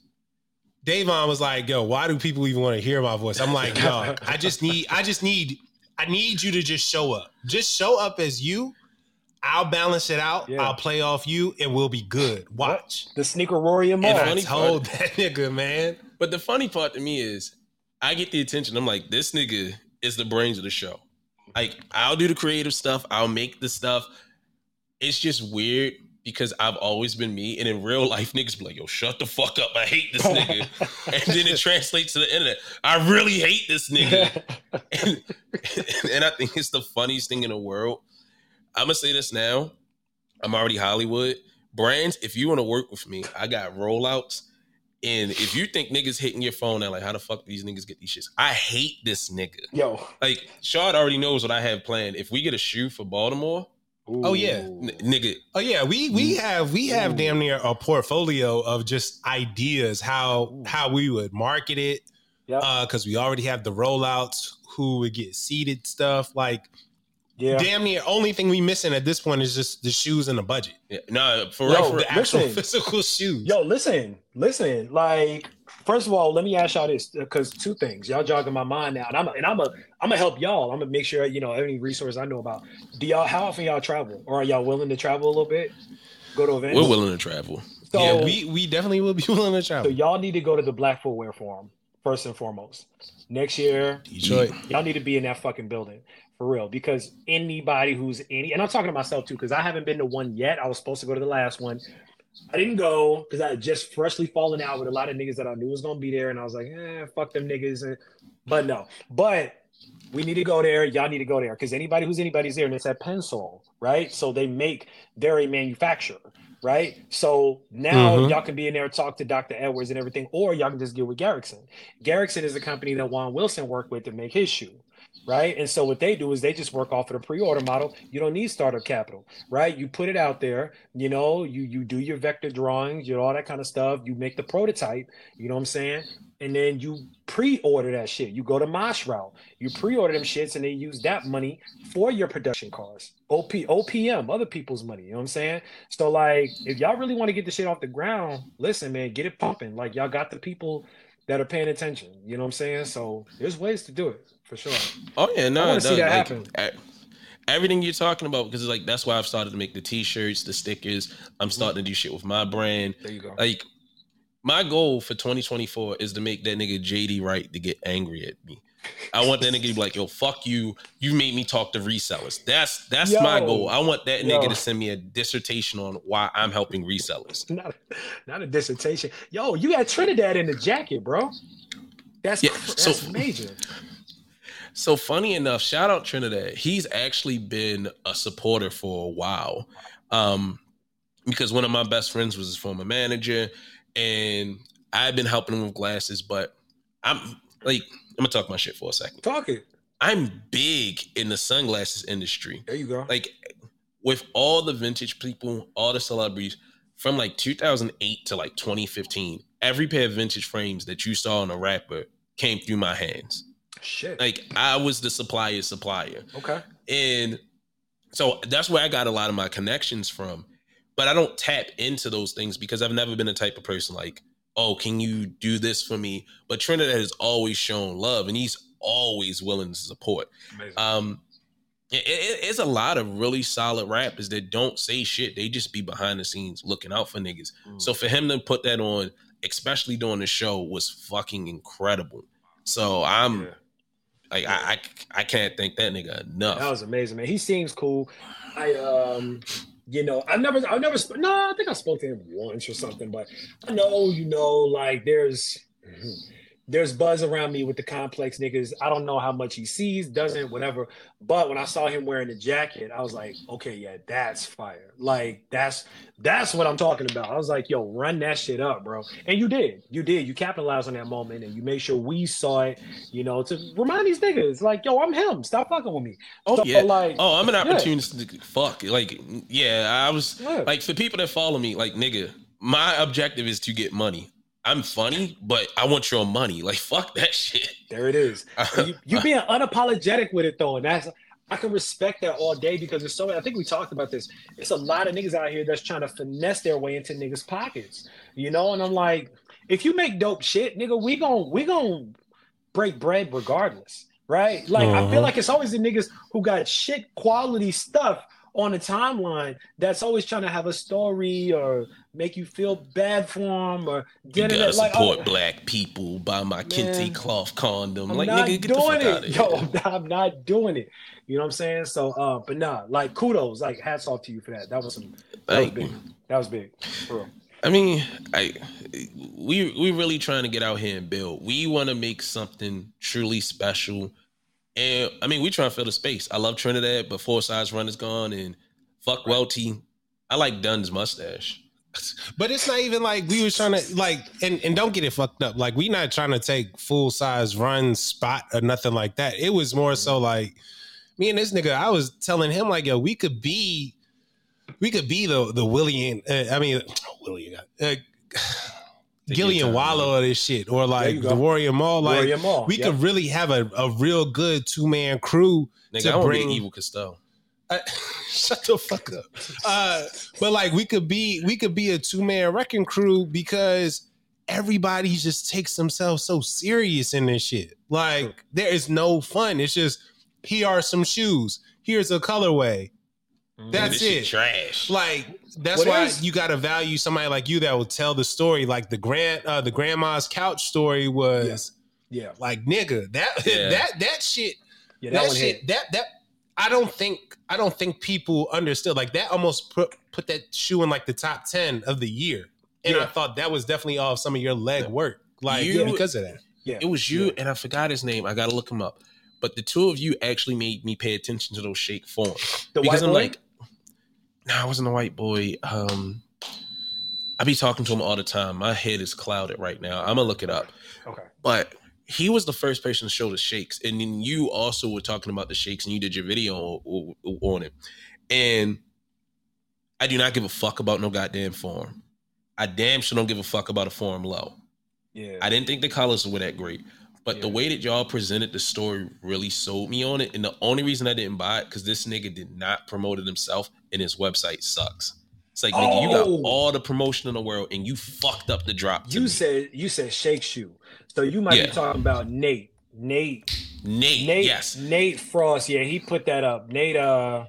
Davon was like, yo, why do people even want to hear my voice? I'm like, yo, I just need, I just need, I need you to just show up. Just show up as you. I'll balance it out. Yeah. I'll play off you and we'll be good. Watch. The sneaker Rory and And I funny told that nigga, man. But the funny part to me is I get the attention. I'm like, this nigga is the brains of the show. Like, I'll do the creative stuff, I'll make the stuff. It's just weird because I've always been me. And in real life, niggas be like, yo, shut the fuck up. I hate this nigga. and then it translates to the internet. I really hate this nigga. and, and I think it's the funniest thing in the world. I'm gonna say this now. I'm already Hollywood. Brands, if you want to work with me, I got rollouts. And if you think niggas hitting your phone now, like how the fuck these niggas get these shits? I hate this nigga. Yo. Like Shard already knows what I have planned. If we get a shoe for Baltimore, Oh, yeah. N- nigga, Oh yeah, we we have we have Ooh. damn near a portfolio of just ideas how Ooh. how we would market it. Yep. Uh, because we already have the rollouts, who would get seated stuff. Like yeah. damn near only thing we missing at this point is just the shoes and the budget. yeah, nah, for Yo, real, for real. the actual listen. physical shoes. Yo, listen, listen. Like, first of all, let me ask y'all this because two things. Y'all jogging my mind now, and I'm and I'm a I'm gonna help y'all. I'm gonna make sure you know any resource I know about. Do y'all how often y'all travel, or are y'all willing to travel a little bit? Go to events. we're willing to travel. So, yeah, we we definitely will be willing to travel. so y'all need to go to the Black Footwear Forum first and foremost. Next year, Detroit. y'all need to be in that fucking building for real because anybody who's any and I'm talking to myself too because I haven't been to one yet. I was supposed to go to the last one. I didn't go because I had just freshly fallen out with a lot of niggas that I knew was gonna be there, and I was like, eh, fuck them niggas. But no, but we need to go there. Y'all need to go there because anybody who's anybody's there, and it's at Pensole, right? So they make they're a manufacturer, right? So now Mhm. y'all can be in there and talk to Dr. Edwards and everything, or y'all can just get with Garrickson. Garrickson is a company that Juan Wilson worked with to make his shoe. Right. And so what they do is they just work off of the pre-order model. You don't need startup capital, right? You put it out there, you know, you you do your vector drawings, you know, all that kind of stuff. You make the prototype, you know what I'm saying? And then you pre-order that shit. You go to Mosh route, you pre-order them shits, and they use that money for your production cars. OP, OPM, other people's money. You know what I'm saying? So like, if y'all really want to get the shit off the ground, listen, man, get it pumping. Like y'all got the people that are paying attention. You know what I'm saying? So there's ways to do it for sure. Oh yeah, no, wanna no, see that like, happen. Everything you're talking about, because it's like that's why I've started to make the t-shirts, the stickers. I'm starting to do shit with my brand. There you go. Like my goal for 2024 is to make that nigga JD right to get angry at me. I want that nigga to be like, yo, fuck you. You made me talk to resellers. That's that's my goal. I want that Yo. nigga to send me a dissertation on why I'm helping resellers. Not, not a dissertation. Yo, you got Trinidad in the jacket, bro. That's Yeah, that's so- major. So funny enough, shout out Trinidad. He's actually been a supporter for a while. Um, because one of my best friends was his former manager, and I've been helping him with glasses, but I'm like, I'm gonna talk my shit for a second. Talk it. I'm big in the sunglasses industry. There you go. Like with all the vintage people, all the celebrities from like 2008 to like 2015, every pair of vintage frames that you saw on a rapper came through my hands. Shit. Like I was the supplier supplier. okay. And so that's where I got a lot of my connections from. But I don't tap into those things because I've never been the type of person like, oh, can you do this for me? But Trinidad has always shown love and he's always willing to support. Amazing. Um, it, it- it's a lot of really solid rappers that don't say shit. They just be behind the scenes looking out for niggas. Mm. So for him to put that on, especially during the show, was fucking incredible. So I'm Yeah. Like, I, I I can't thank that nigga enough. That was amazing, man. He seems cool. I um, you know, I've never, I've never, no, I think I spoke to him once or something, but I know, you know, like there's, there's buzz around me with the complex niggas. I don't know how much he sees, doesn't, whatever. But when I saw him wearing the jacket, I was like, okay, yeah, that's fire. Like that's that's what I'm talking about. I was like, yo, run that shit up, bro. And you did, you did. You capitalized on that moment, and you made sure we saw it. You know, to remind these niggas, like, yo, I'm him. Stop fucking with me. Oh So, yeah. like, oh, I'm an yeah. opportunist. Fuck. Like, yeah, I was Yeah. like for people that follow me, like, nigga, my objective is to get money. I'm funny, but I want your money. Like, fuck that shit. There it is. You, you being unapologetic with it though, and that's I can respect that all day because there's so many. I think we talked about this. It's a lot of niggas out here that's trying to finesse their way into niggas' pockets, you know. And I'm like, if you make dope shit, nigga, we gon' we gon' break bread regardless, right? Like I feel Mhm. like it's always the niggas who got shit quality stuff on the timeline that's always trying to have a story or make you feel bad for them or You get gotta it like support oh, black people. Buy my Man. kente cloth condom. I'm like, not nigga, get the doing fuck out it. of Yo, here. I'm not, I'm not doing it. You know what I'm saying? So, uh, but nah, like kudos, like hats off to you for that. That was some, that was big. you. That was big. For real. I mean, I we we really trying to get out here and build. We want to make something truly special, and I mean, we trying to fill the space. I love Trinidad, but Full Size Run is gone, and fuck Welty. I like Dunne's mustache. But it's not even like we was trying to like, and, and don't get it fucked up. Like we not trying to take full size run spot or nothing like that. It was more so like me and this nigga. I was telling him like, yo, we could be, we could be the the William. Uh, I mean, William. Uh, Gillian Wallow of this shit, or like the Warrior Mall. Like Warrior Mall, we could really have a, a real good two man crew Nigga, to I want to bring Evil Costello. Uh, shut the fuck up. Uh, but like we could be we could be a two man wrecking crew because everybody just takes themselves so serious in this shit. Like there is no fun. It's just here are some shoes. Here's a colorway. That's this shit it. Trash. Like that's What why is- you gotta value somebody like you that will tell the story. Like the grand uh, the grandma's couch story was Yeah. like nigga that Yeah. that that shit Yeah. that, That, shit hit. that that I don't think I don't think people understood like that almost put put that shoe in like the top 10 of the year. And I thought that was definitely off some of your leg work. Like You- because of that. Yeah. It was you, Yeah. and I forgot his name. I gotta look him up. But the two of you actually made me pay attention to those shake forms. The because white I'm boy? like, no, I wasn't a white boy. Um, I be talking to him all the time. My head is clouded right now. I'm gonna look it up. Okay. But he was the first person to show the shakes, and then you also were talking about the shakes, and you did your video o- o- on it. And I do not give a fuck about no goddamn form. I damn sure don't give a fuck about a Forum Low. Yeah. I didn't think the colors were that great. But the way that y'all presented the story really sold me on it. And the only reason I didn't buy it, because this nigga did not promote it himself and his website sucks. It's like, nigga, you got Oh. all the promotion in the world and you fucked up the drop. You me. said you said shake shoe. So you might Yeah. be talking about Nate. Nate. Nate, Nate. yes. Nate Frost. Yeah, he put that up. Nate. Uh.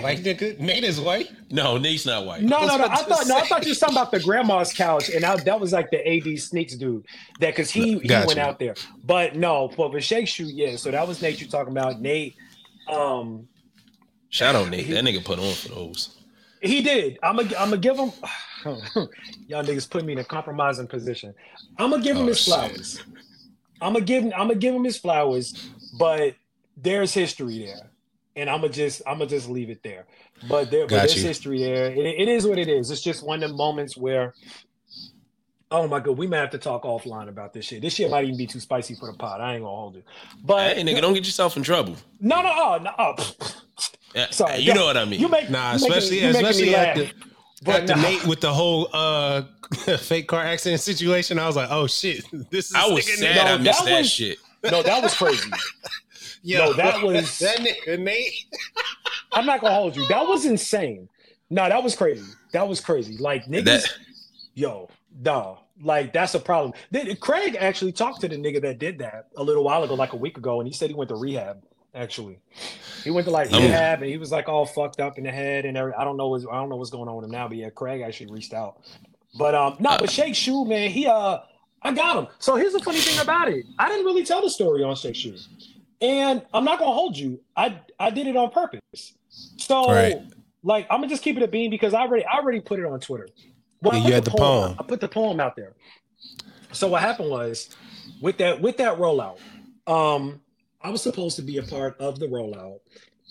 white nigga. Nate is white. No, Nate's not white. No, no, no. I thought no, I thought you were talking about the grandma's couch, and I, that was like the AD sneaks dude. That because he he Gotcha. went out there, but no, for the shake shoe, yeah. So that was Nate you talking about. Nate, um, Shout out Nate. That nigga put on for those. He did. I'm gonna I'm gonna give him. Y'all niggas put me in a compromising position. I'm gonna give him Oh, his shit. flowers. I'm gonna give him I'm gonna give him his flowers, but there's history there, and I'm gonna just I'm gonna just leave it there. But there, but there's you. history there. It, it is what it is. It's just one of the moments where. Oh my god, we might have to talk offline about this shit. This shit might even be too spicy for the pot. I ain't gonna hold it. But Hey, nigga, don't get yourself in trouble. no, no, oh, no, oh, Sorry, you know what I mean. you make Nah, you especially you making especially at the, But at the nah. Nate with the whole uh fake car accident situation. I was like, oh shit, this is I was sad Nate. I missed that that, was- shit. no, that was crazy. Yo, No, that was- that nigga Nate. I'm not gonna hold you. That was insane. No, that was crazy. That was crazy. Like niggas, That yo, nah. Like that's a problem. Craig actually talked to the nigga that did that a little while ago, like a week ago, and he said he went to rehab. Actually, he went to like Um, rehab, and he was like all fucked up in the head and every. I don't know. What's, I don't know what's going on with him now, but yeah, Craig actually reached out. But um, no, but Shake Shoe, man, he uh, I got him. So here's the funny thing about it. I didn't really tell the story on Shake Shoe, and I'm not gonna hold you. I I did it on purpose. So Right. like I'm gonna just keep it a bean because I already I already put it on Twitter. Well, Yeah, you had the poem. I put the poem out there. So what happened was with that with that rollout, um, I was supposed to be a part of the rollout,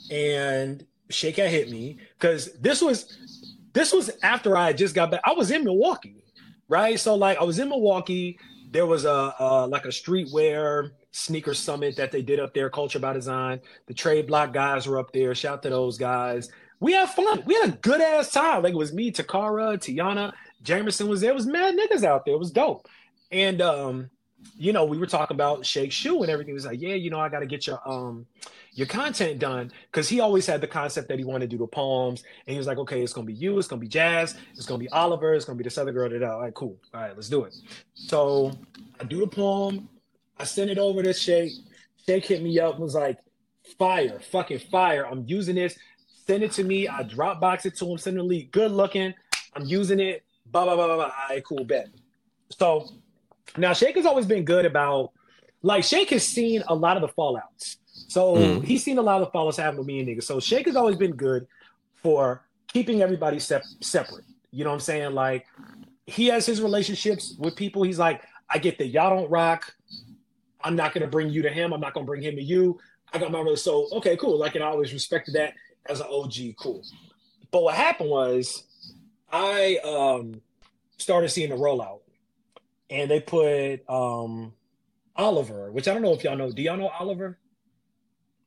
and Shake had hit me because this was this was after I just got back. I was in Milwaukee, right? So like I was in Milwaukee. There was a uh, like a streetwear sneaker summit that they did up there, Culture by Design. The trade block guys were up there. Shout to those guys. We had fun. We had a good ass time. Like it was me, Takara, Tiana, Jamerson was there. It was mad niggas out there. It was dope. And um, you know, we were talking about Shake Shoe and everything. It was like, yeah, you know, I gotta get your um your content done. Cause he always had the concept that he wanted to do the poems. And he was like, okay, it's gonna be you, it's gonna be Jazz, it's gonna be Oliver, it's gonna be this other girl that all right, cool. All right, let's do it. So I do the poem, I send it over to Shake. Shake hit me up, was like, fire, fucking fire. I'm using this. Send it to me. I drop box it to him, send the leak. Good looking. I'm using it. Blah, blah, blah, blah, blah. All right, cool, bet. So now Shake has always been good about, like, Shake has seen a lot of the fallouts. So Mm. he's seen a lot of the fallouts happen with me and niggas. So Shake has always been good for keeping everybody sep- separate. You know what I'm saying? Like, he has his relationships with people. He's like, I get that y'all don't rock. I'm not gonna bring you to him. I'm not gonna bring him to you. I got my really so okay, cool. Like and I always respected that as an OG, cool. But what happened was I um started seeing the rollout and they put um Oliver, which I don't know if y'all know. Do y'all know Oliver?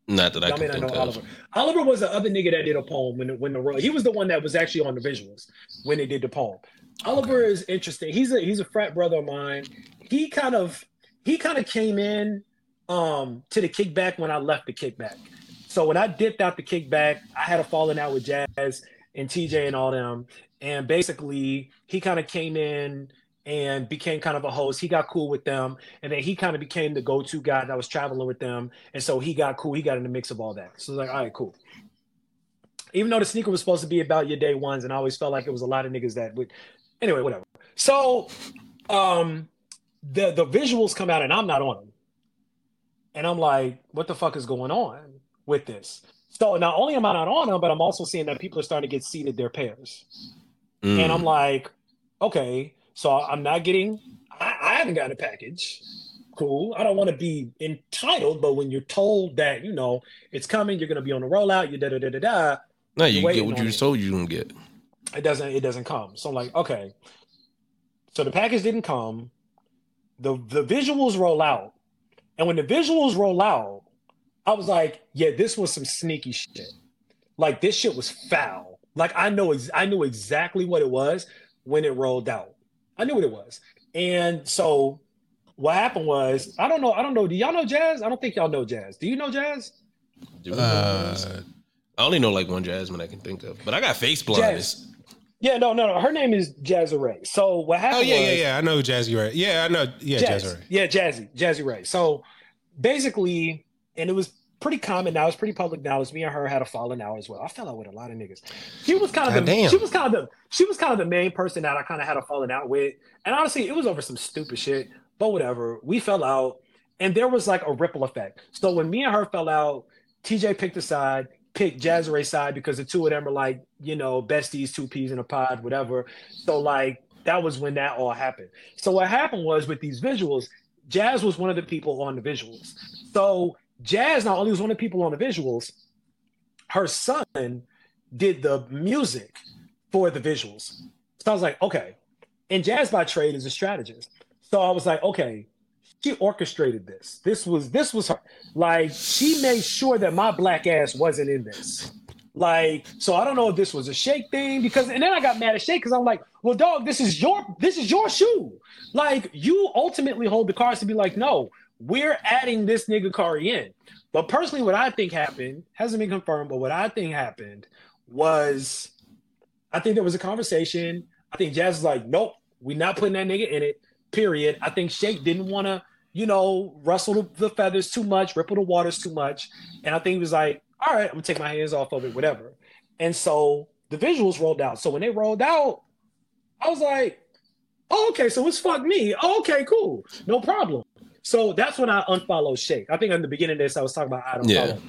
not that I Y'all can may not think know of. Oliver. Oliver was the other nigga that did a poem when the, when the he was the one that was actually on the visuals when they did the poem. Oliver is interesting. He's a he's a frat brother of mine. He kind of he kind of came in um to the kickback when I left the kickback. So when I dipped out the kickback, I had a falling out with Jazz and TJ and all them. And basically, he kind of came in and became kind of a host. He got cool with them, and then he kind of became the go-to guy that was traveling with them. And so he got cool. He got in the mix of all that. So like, all right, cool. Even though the sneaker was supposed to be about your day ones, and I always felt like it was a lot of niggas that would. Anyway, whatever. So, um, the the visuals come out, and I'm not on them. And I'm like, what the fuck is going on with this? So not only am I not on them, but I'm also seeing that people are starting to get seated their pairs. Mm. And I'm like, okay, so I'm not getting, I, I haven't gotten a package. Cool. I don't want to be entitled, but when you're told that, you know, it's coming, you're going to be on the rollout, you da da da da da, no, you get what you told you gonna get. it doesn't, it doesn't come. So I'm like, okay. So the package didn't come. The the visuals roll out. And when the visuals roll out, I was like, yeah, this was some sneaky shit. Like this shit was foul. Like I know ex- I knew exactly what it was when it rolled out. I knew what it was. And so what happened was, I don't know, I don't know. Do y'all know Jazz? I don't think y'all know Jazz. Do you know Jazz? Do we know jazz? Uh, I only know like one Jasmine I can think of, but I got face blindness. Yeah, no, no, no. Her name is Jazz Ray. So what happened oh yeah, yeah, was- yeah. I know Jazzy Ray. Yeah, I know. Yeah, Jazz. Jazzy Ray. Yeah, Jazzy, Jazzy Ray. So basically, and it was pretty common now. It's pretty public now. knowledge. Me and her had a falling out as well. I fell out with a lot of niggas. She was kind of the, Goddamn. she was kind of the she was kind of the main person that I kind of had a falling out with. And honestly, it was over some stupid shit. But whatever. We fell out, and there was like a ripple effect. So when me and her fell out, TJ picked a side, picked Jazz Ray's side because the two of them are like, you know, besties, two peas in a pod, whatever. So like that was when that all happened. So what happened was with these visuals, Jazz was one of the people on the visuals. So Jazz not only was one of the people on the visuals, her son did the music for the visuals. So I was like, okay. And Jazz by trade is a strategist. So I was like, okay, she orchestrated this. This was this was her. Like she made sure that my black ass wasn't in this. Like, so I don't know if this was a shake thing because, and then I got mad at Shake because I'm like, well, dog, this is your this is your shoe. Like, you ultimately hold the cards to be like, no, we're adding this nigga Kari in. But personally, what I think happened hasn't been confirmed, but what I think happened was, I think there was a conversation. I think Jazz was like, nope, we're not putting that nigga in it. Period. I think Shake didn't want to, you know, rustle the, the feathers too much, ripple the waters too much, and I think he was like, all right, I'm gonna take my hands off of it, whatever. And so the visuals rolled out. So when they rolled out, I was like, oh, okay, so it's fuck me. Oh, okay, cool, no problem. So that's when I unfollowed Shake. I think in the beginning of this, I was talking about I don't Yeah. follow.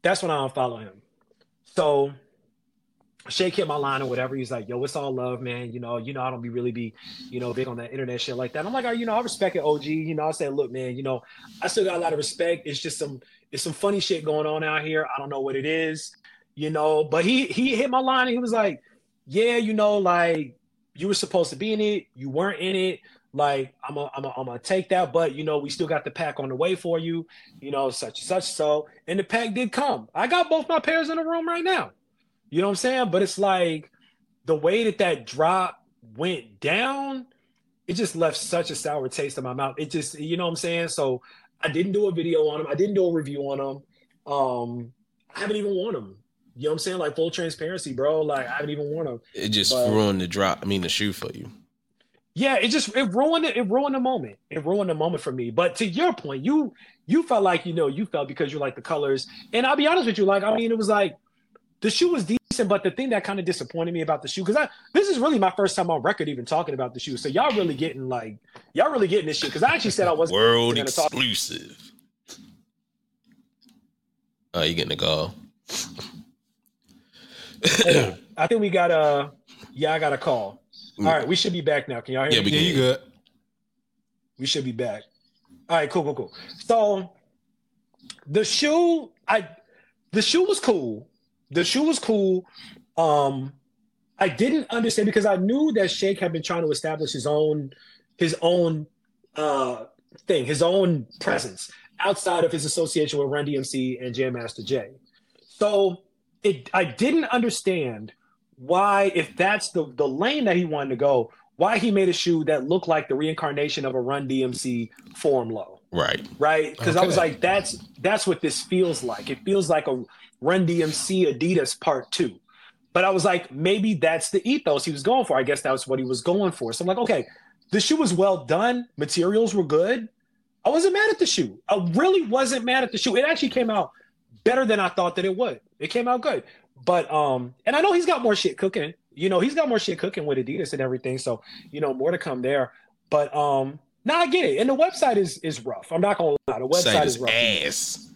That's when I unfollow him. So Shake hit my line or whatever. He's like, "Yo, it's all love, man. You know, you know, I don't be really be, you know, big on that internet shit like that." I'm like, "Oh, you know, I respect it, OG. You know, I said, look, man, you know, I still got a lot of respect. It's just some, it's some funny shit going on out here. I don't know what it is, you know." But he he hit my line and he was like, "Yeah, you know, like you were supposed to be in it, you weren't in it. Like I'm a, I'm a, I'm gonna take that, but you know, we still got the pack on the way for you, you know, such and such. So, and the pack did come. I got both my pairs in the room right now. You know what I'm saying? But it's like the way that that drop went down, it just left such a sour taste in my mouth. It just, you know what I'm saying? So I didn't do a video on them. I didn't do a review on them. Um, I haven't even worn them. You know what I'm saying? Like full transparency, bro. Like I haven't even worn them. It just But- ruined the drop. I mean, the shoe for you. Yeah, it just it ruined it. It ruined the moment. It ruined the moment for me. But to your point, you you felt like you know you felt because you like the colors. And I'll be honest with you, like I mean, it was like the shoe was decent, but the thing that kind of disappointed me about the shoe because I this is really my first time on record even talking about the shoe. So y'all really getting like y'all really getting this shit because I actually said I wasn't World gonna talk- exclusive. Oh, you getting a call? I think we got a yeah, I got a call. All right, we should be back now. Can y'all hear Yeah, me? we Yeah, you good. We should be back. All right, cool, cool, cool. So the shoe, I the shoe was cool. The shoe was cool. Um, I didn't understand because I knew that Shake had been trying to establish his own his own uh thing, his own presence outside of his association with Run DMC and Jam Master Jay. So it I didn't understand why, if that's the the lane that he wanted to go, why he made a shoe that looked like the reincarnation of a Run DMC Forum Low, Right. right? Because I was like, that's that's what this feels like. It feels like a Run DMC Adidas Part Two. But I was like, maybe that's the ethos he was going for. I guess that's what he was going for. So I'm like, okay, the shoe was well done. Materials were good. I wasn't mad at the shoe. I really wasn't mad at the shoe. It actually came out better than I thought that it would. It came out good. But um, and I know he's got more shit cooking. You know, he's got more shit cooking with Adidas and everything. So, you know, more to come there. But um, now I get it. And the website is is rough. I'm not gonna lie. The website Site is rough. ass.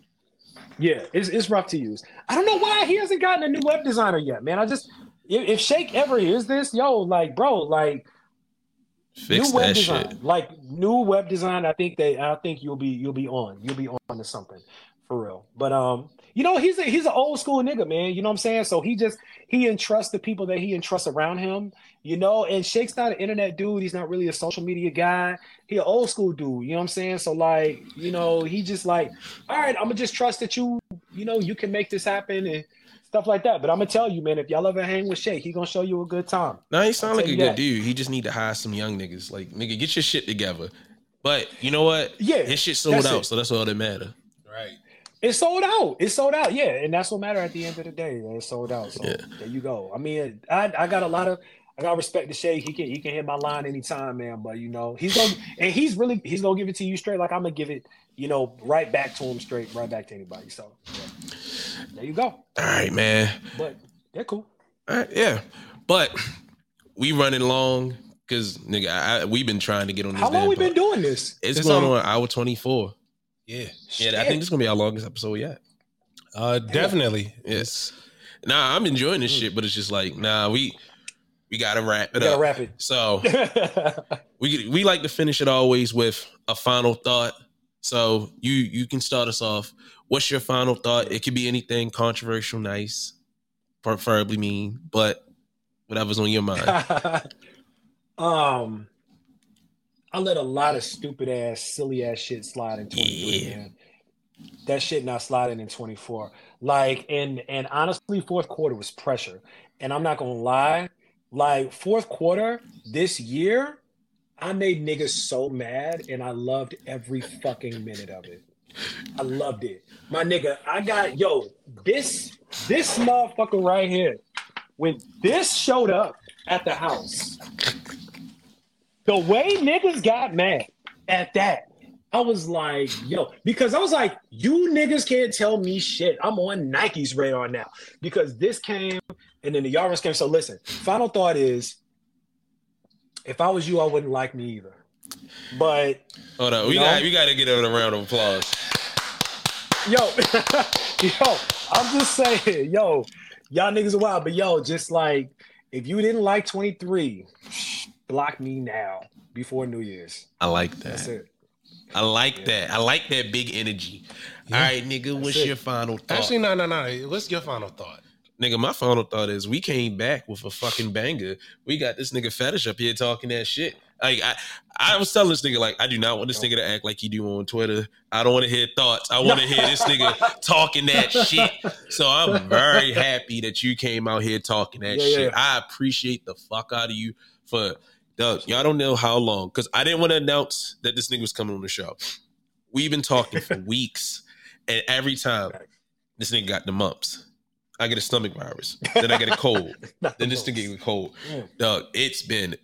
Yeah, it's, it's rough to use. I don't know why he hasn't gotten a new web designer yet, man. I just if, if Shake ever hears this, yo, like, bro, like Fix new web design, shit. like new web design. I think they, I think you'll be, you'll be on, you'll be on to something for real. But um, you know, he's a, he's an old school nigga, man. You know what I'm saying? So he just he entrusts the people that he entrusts around him. You know, and Shake's not an internet dude. He's not really a social media guy. He an old school dude. You know what I'm saying? So like, you know, he just like, all right, I'm gonna just trust that you, you know, you can make this happen and stuff like that. But I'm gonna tell you, man, if y'all ever hang with Shake, he gonna show you a good time. No, he sound like a good that. dude. He just need to hire some young niggas. Like, nigga, get your shit together. But you know what? Yeah, His shit sold out, it. so that's all that matter. Right. It's sold out. It sold out. Yeah, and that's what matter at the end of the day. It sold out. So Yeah. there you go. I mean, I, I got a lot of I got respect to Shay. He can he can hit my line anytime, man. But you know, he's gonna and he's really he's gonna give it to you straight. Like I'm gonna give it, you know, right back to him straight, right back to anybody. So yeah. there you go. All right, man. But they're cool. All right, yeah. But we running long because nigga, I, I, we've been trying to get on this. How long we been doing this? It's, It's going on- on hour twenty four. Yeah. Yeah, I think this is gonna be our longest episode yet. Uh, definitely. Yes. Nah, I'm enjoying this shit, but it's just like, nah, we we gotta wrap it We gotta up. wrap it. So we we like to finish it always with a final thought. So you you can start us off. What's your final thought? It could be anything controversial, nice, preferably mean, but whatever's on your mind. um, I let a lot of stupid ass, silly ass shit slide in 23, Yeah. man. That shit not sliding in 24. Like, and and honestly, fourth quarter was pressure. And I'm not gonna lie, like fourth quarter this year, I made niggas so mad, and I loved every fucking minute of it. I loved it. My nigga, I got yo, this this motherfucker right here. When this showed up at the house, the way niggas got mad at that, I was like, yo, because I was like, you niggas can't tell me shit. I'm on Nike's radar now because this came and then the Yards came. So listen, final thought is if I was you, I wouldn't like me either. But Hold on, we No. got we got to get a round of applause. yo, yo, I'm just saying, yo, y'all niggas are wild, but yo, just like if you didn't like 23, block me now before New Year's. I like That's that. it. I like that. I like that big energy. All right, nigga, what's it. your final thought? Actually, no, no, no. What's your final thought? Nigga, my final thought is we came back with a fucking banger. We got this nigga Phetish up here talking that shit. Like I, I was telling this nigga like I do not want this nigga to act like he do on Twitter. I don't want to hear thoughts. I want to hear this nigga talking that shit. So I'm very happy that you came out here talking that Yeah, shit. yeah. I appreciate the fuck out of you for Doug. Y'all don't know how long because I didn't want to announce that this nigga was coming on the show. We've been talking for weeks, and every time this nigga got the mumps. I get a stomach virus. Then I get a cold. Then this nigga most. get a cold. Mm. Dog, it's been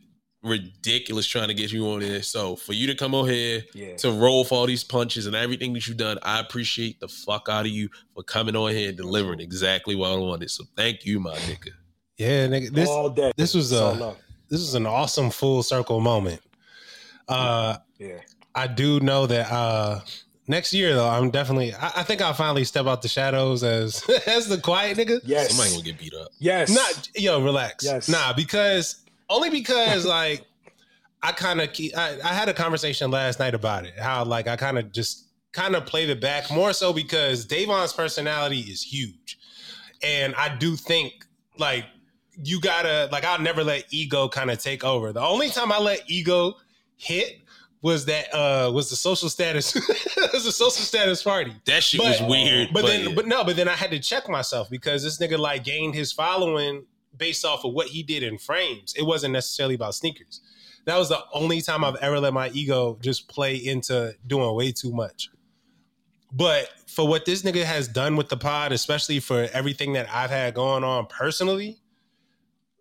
ridiculous trying to get you on there. So for you to come on here Yeah. to roll for all these punches and everything that you've done, I appreciate the fuck out of you for coming on here and delivering exactly what I wanted. So thank you, my nigga. Yeah, nigga. This all day. this was It's all a love. This is an awesome full circle moment. Uh, yeah. I do know that uh next year though, I'm definitely. I, I think I'll finally step out the shadows as as the quiet nigga. Yes. Somebody gonna get beat up. yes. Not yo, relax. Yes. Nah, because only because like I kind of I, I had a conversation last night about it. How like I kind of just kind of played it back more so because Davon's personality is huge, and I do think like you gotta like I'll never let ego kind of take over. The only time I let ego hit was that uh was the social status was the social status party. That shit But- was weird. But, then, yeah. but no, but then I had to check myself because this nigga like gained his following based off of what he did in frames. It wasn't necessarily about sneakers. That was the only time I've ever let my ego just play into doing way too much. But for what this nigga has done with the pod, especially for everything that I've had going on personally,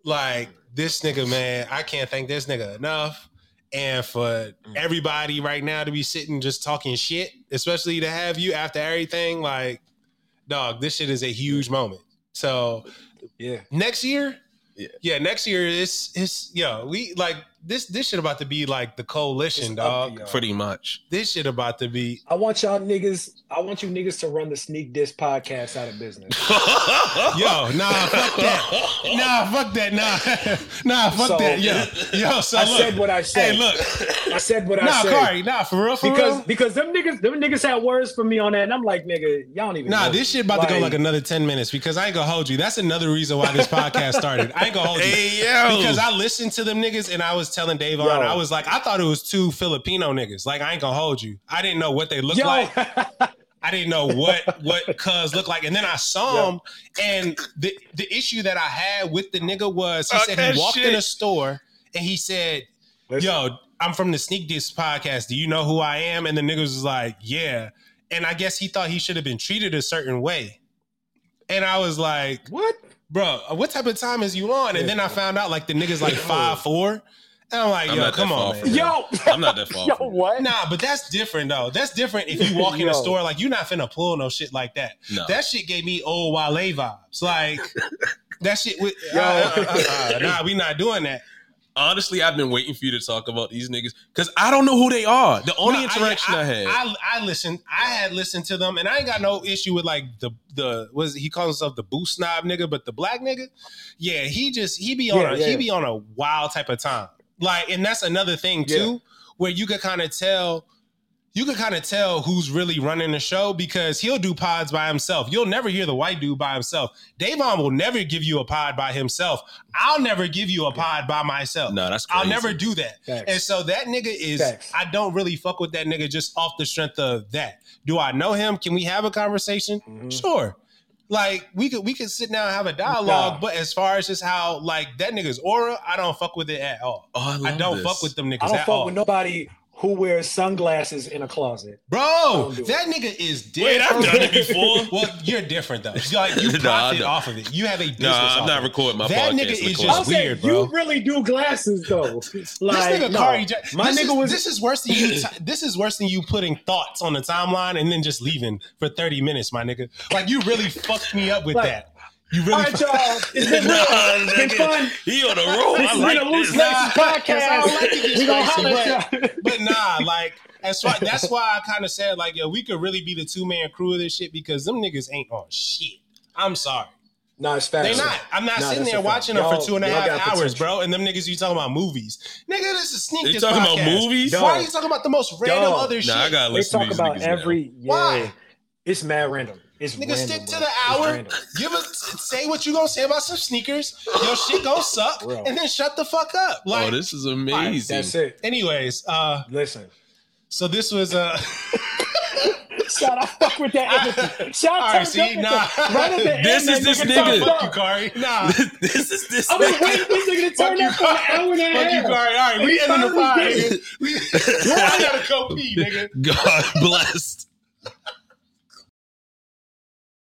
like this nigga, man, I can't thank this nigga enough. And for mm. everybody right now to be sitting just talking shit, especially to have you after everything, like, dog, this shit is a huge moment. So Yeah. next year, Yeah. yeah, next year is is yo, we like this this shit about to be like the coalition, It's dog. y'all. Pretty much. This shit about to be I want y'all niggas. I want you niggas to run the sneak diss podcast out of business. Yo, nah, fuck that. Nah, fuck that. Nah, nah, fuck So- that. Yo, yo. So I look, said what I said. hey, look. I said what I Nah, said. Kari, nah, for real, for because real. because them niggas them niggas had words for me on that, and I'm like, nigga, y'all don't even. Nah, know this shit about to go like another ten minutes because I ain't gonna hold you. That's another reason why this podcast started. I ain't gonna hold you. Hey yo. Because I listened to them niggas and I was telling Davon, Yo. I was like, I thought it was two Filipino niggas. Like, I ain't gonna hold you. I didn't know what they looked Yo, like. I didn't know what what cuz looked like, and then I saw Yeah. him. And the the issue that I had with the nigga was he Fuck said he walked shit. in a store and he said, Listen, "Yo, I'm from the Sneak Diss podcast. Do you know who I am?" And the niggas was like, "Yeah." And I guess he thought he should have been treated a certain way. And I was like, what? "Bro, what type of time is you on?" And then I found out like the niggas like five four. And I'm like, I'm "Yo, come on, man." Yo, I'm not that far Yo, from what? Nah, but that's different though. That's different if you walk in a store like you're not finna pull no shit like that. No. That shit gave me old Wale vibes. Like that shit with Yo. uh, uh, uh, uh, nah, we not doing that. Honestly, I've been waiting for you to talk about these niggas because I don't know who they are. The only No, interaction I, had. I, I listened. I had listened to them, and I ain't got no issue with like the the was he calls himself the boost snob nigga, but the black nigga, yeah, he just he be on Yeah, a yeah. he be on a wild type of time. Like, and that's another thing too, Yeah. where you could kind of tell, you could kind of tell who's really running the show because he'll do pods by himself. You'll never hear the white dude by himself. Davon will never give you a pod by himself. I'll never give you a pod by myself. No, that's crazy. I'll never do that. Facts. And so that nigga is, Facts. I don't really fuck with that nigga just off the strength of that. Do I know him? Can we have a conversation? Mhm. Sure. Like we could we could sit down and have a dialogue, Nah. but as far as just how like that nigga's aura, I don't fuck with it at all. Oh, I, I don't this. fuck with them niggas I don't at fuck all. with nobody who wears sunglasses in a closet. Bro, don't do that nigga is Wait, I've done it before. well, you're different though. You're like you No, I profit don't. off of it. You have a business. No, I'm off not of recording my That podcast. nigga is just I'm saying weird, bro. you really do glasses though. This nigga no. Kari, my this nigga is, was This is worse than you. T- this is worse than you putting thoughts on the timeline and then just leaving for thirty minutes, my nigga. Like you really fucked me up with Like- that. You All really. right, y'all. It's been real. It's been fun. He on the roll. This I has like been a loose this. Nah, laces I podcast. don't like to get we gonna spicy, holler at y'all. but nah, like as far, that's why I kind of said like, yo, we could really be the two man crew of this shit because them niggas ain't on shit. I'm sorry, No, it's facts. they not. I'm not Nah, sitting there a fact. watching them for two and a y'all half got hours, potential. bro. And them niggas you talking about movies, nigga. This is sneak. They this talking about movies? Why are you talking about the most random Dog. other shit? I gotta They listen talk to these about niggas now. every. Yeah, Why? It's mad random. It's Nigga, random, stick to bro. the hour. Give us say what you gonna say about some sneakers. Your shit gonna suck, Real. and then shut the fuck up. Like, oh, this is amazing. That's it. anyways, uh, Listen. so this was uh. Shout out fuck with that energy. Shout out right, to see, nah. right at the end. This that is this talk nigga. fuck. Fuck you, Kari. Nah. this is this. I've been nigga. waiting for this nigga to turn you, up for an hour and a Fuck you, half. Kari. All right, we He ending the pod, finally did nigga. We, I gotta go pee, nigga. God blessed.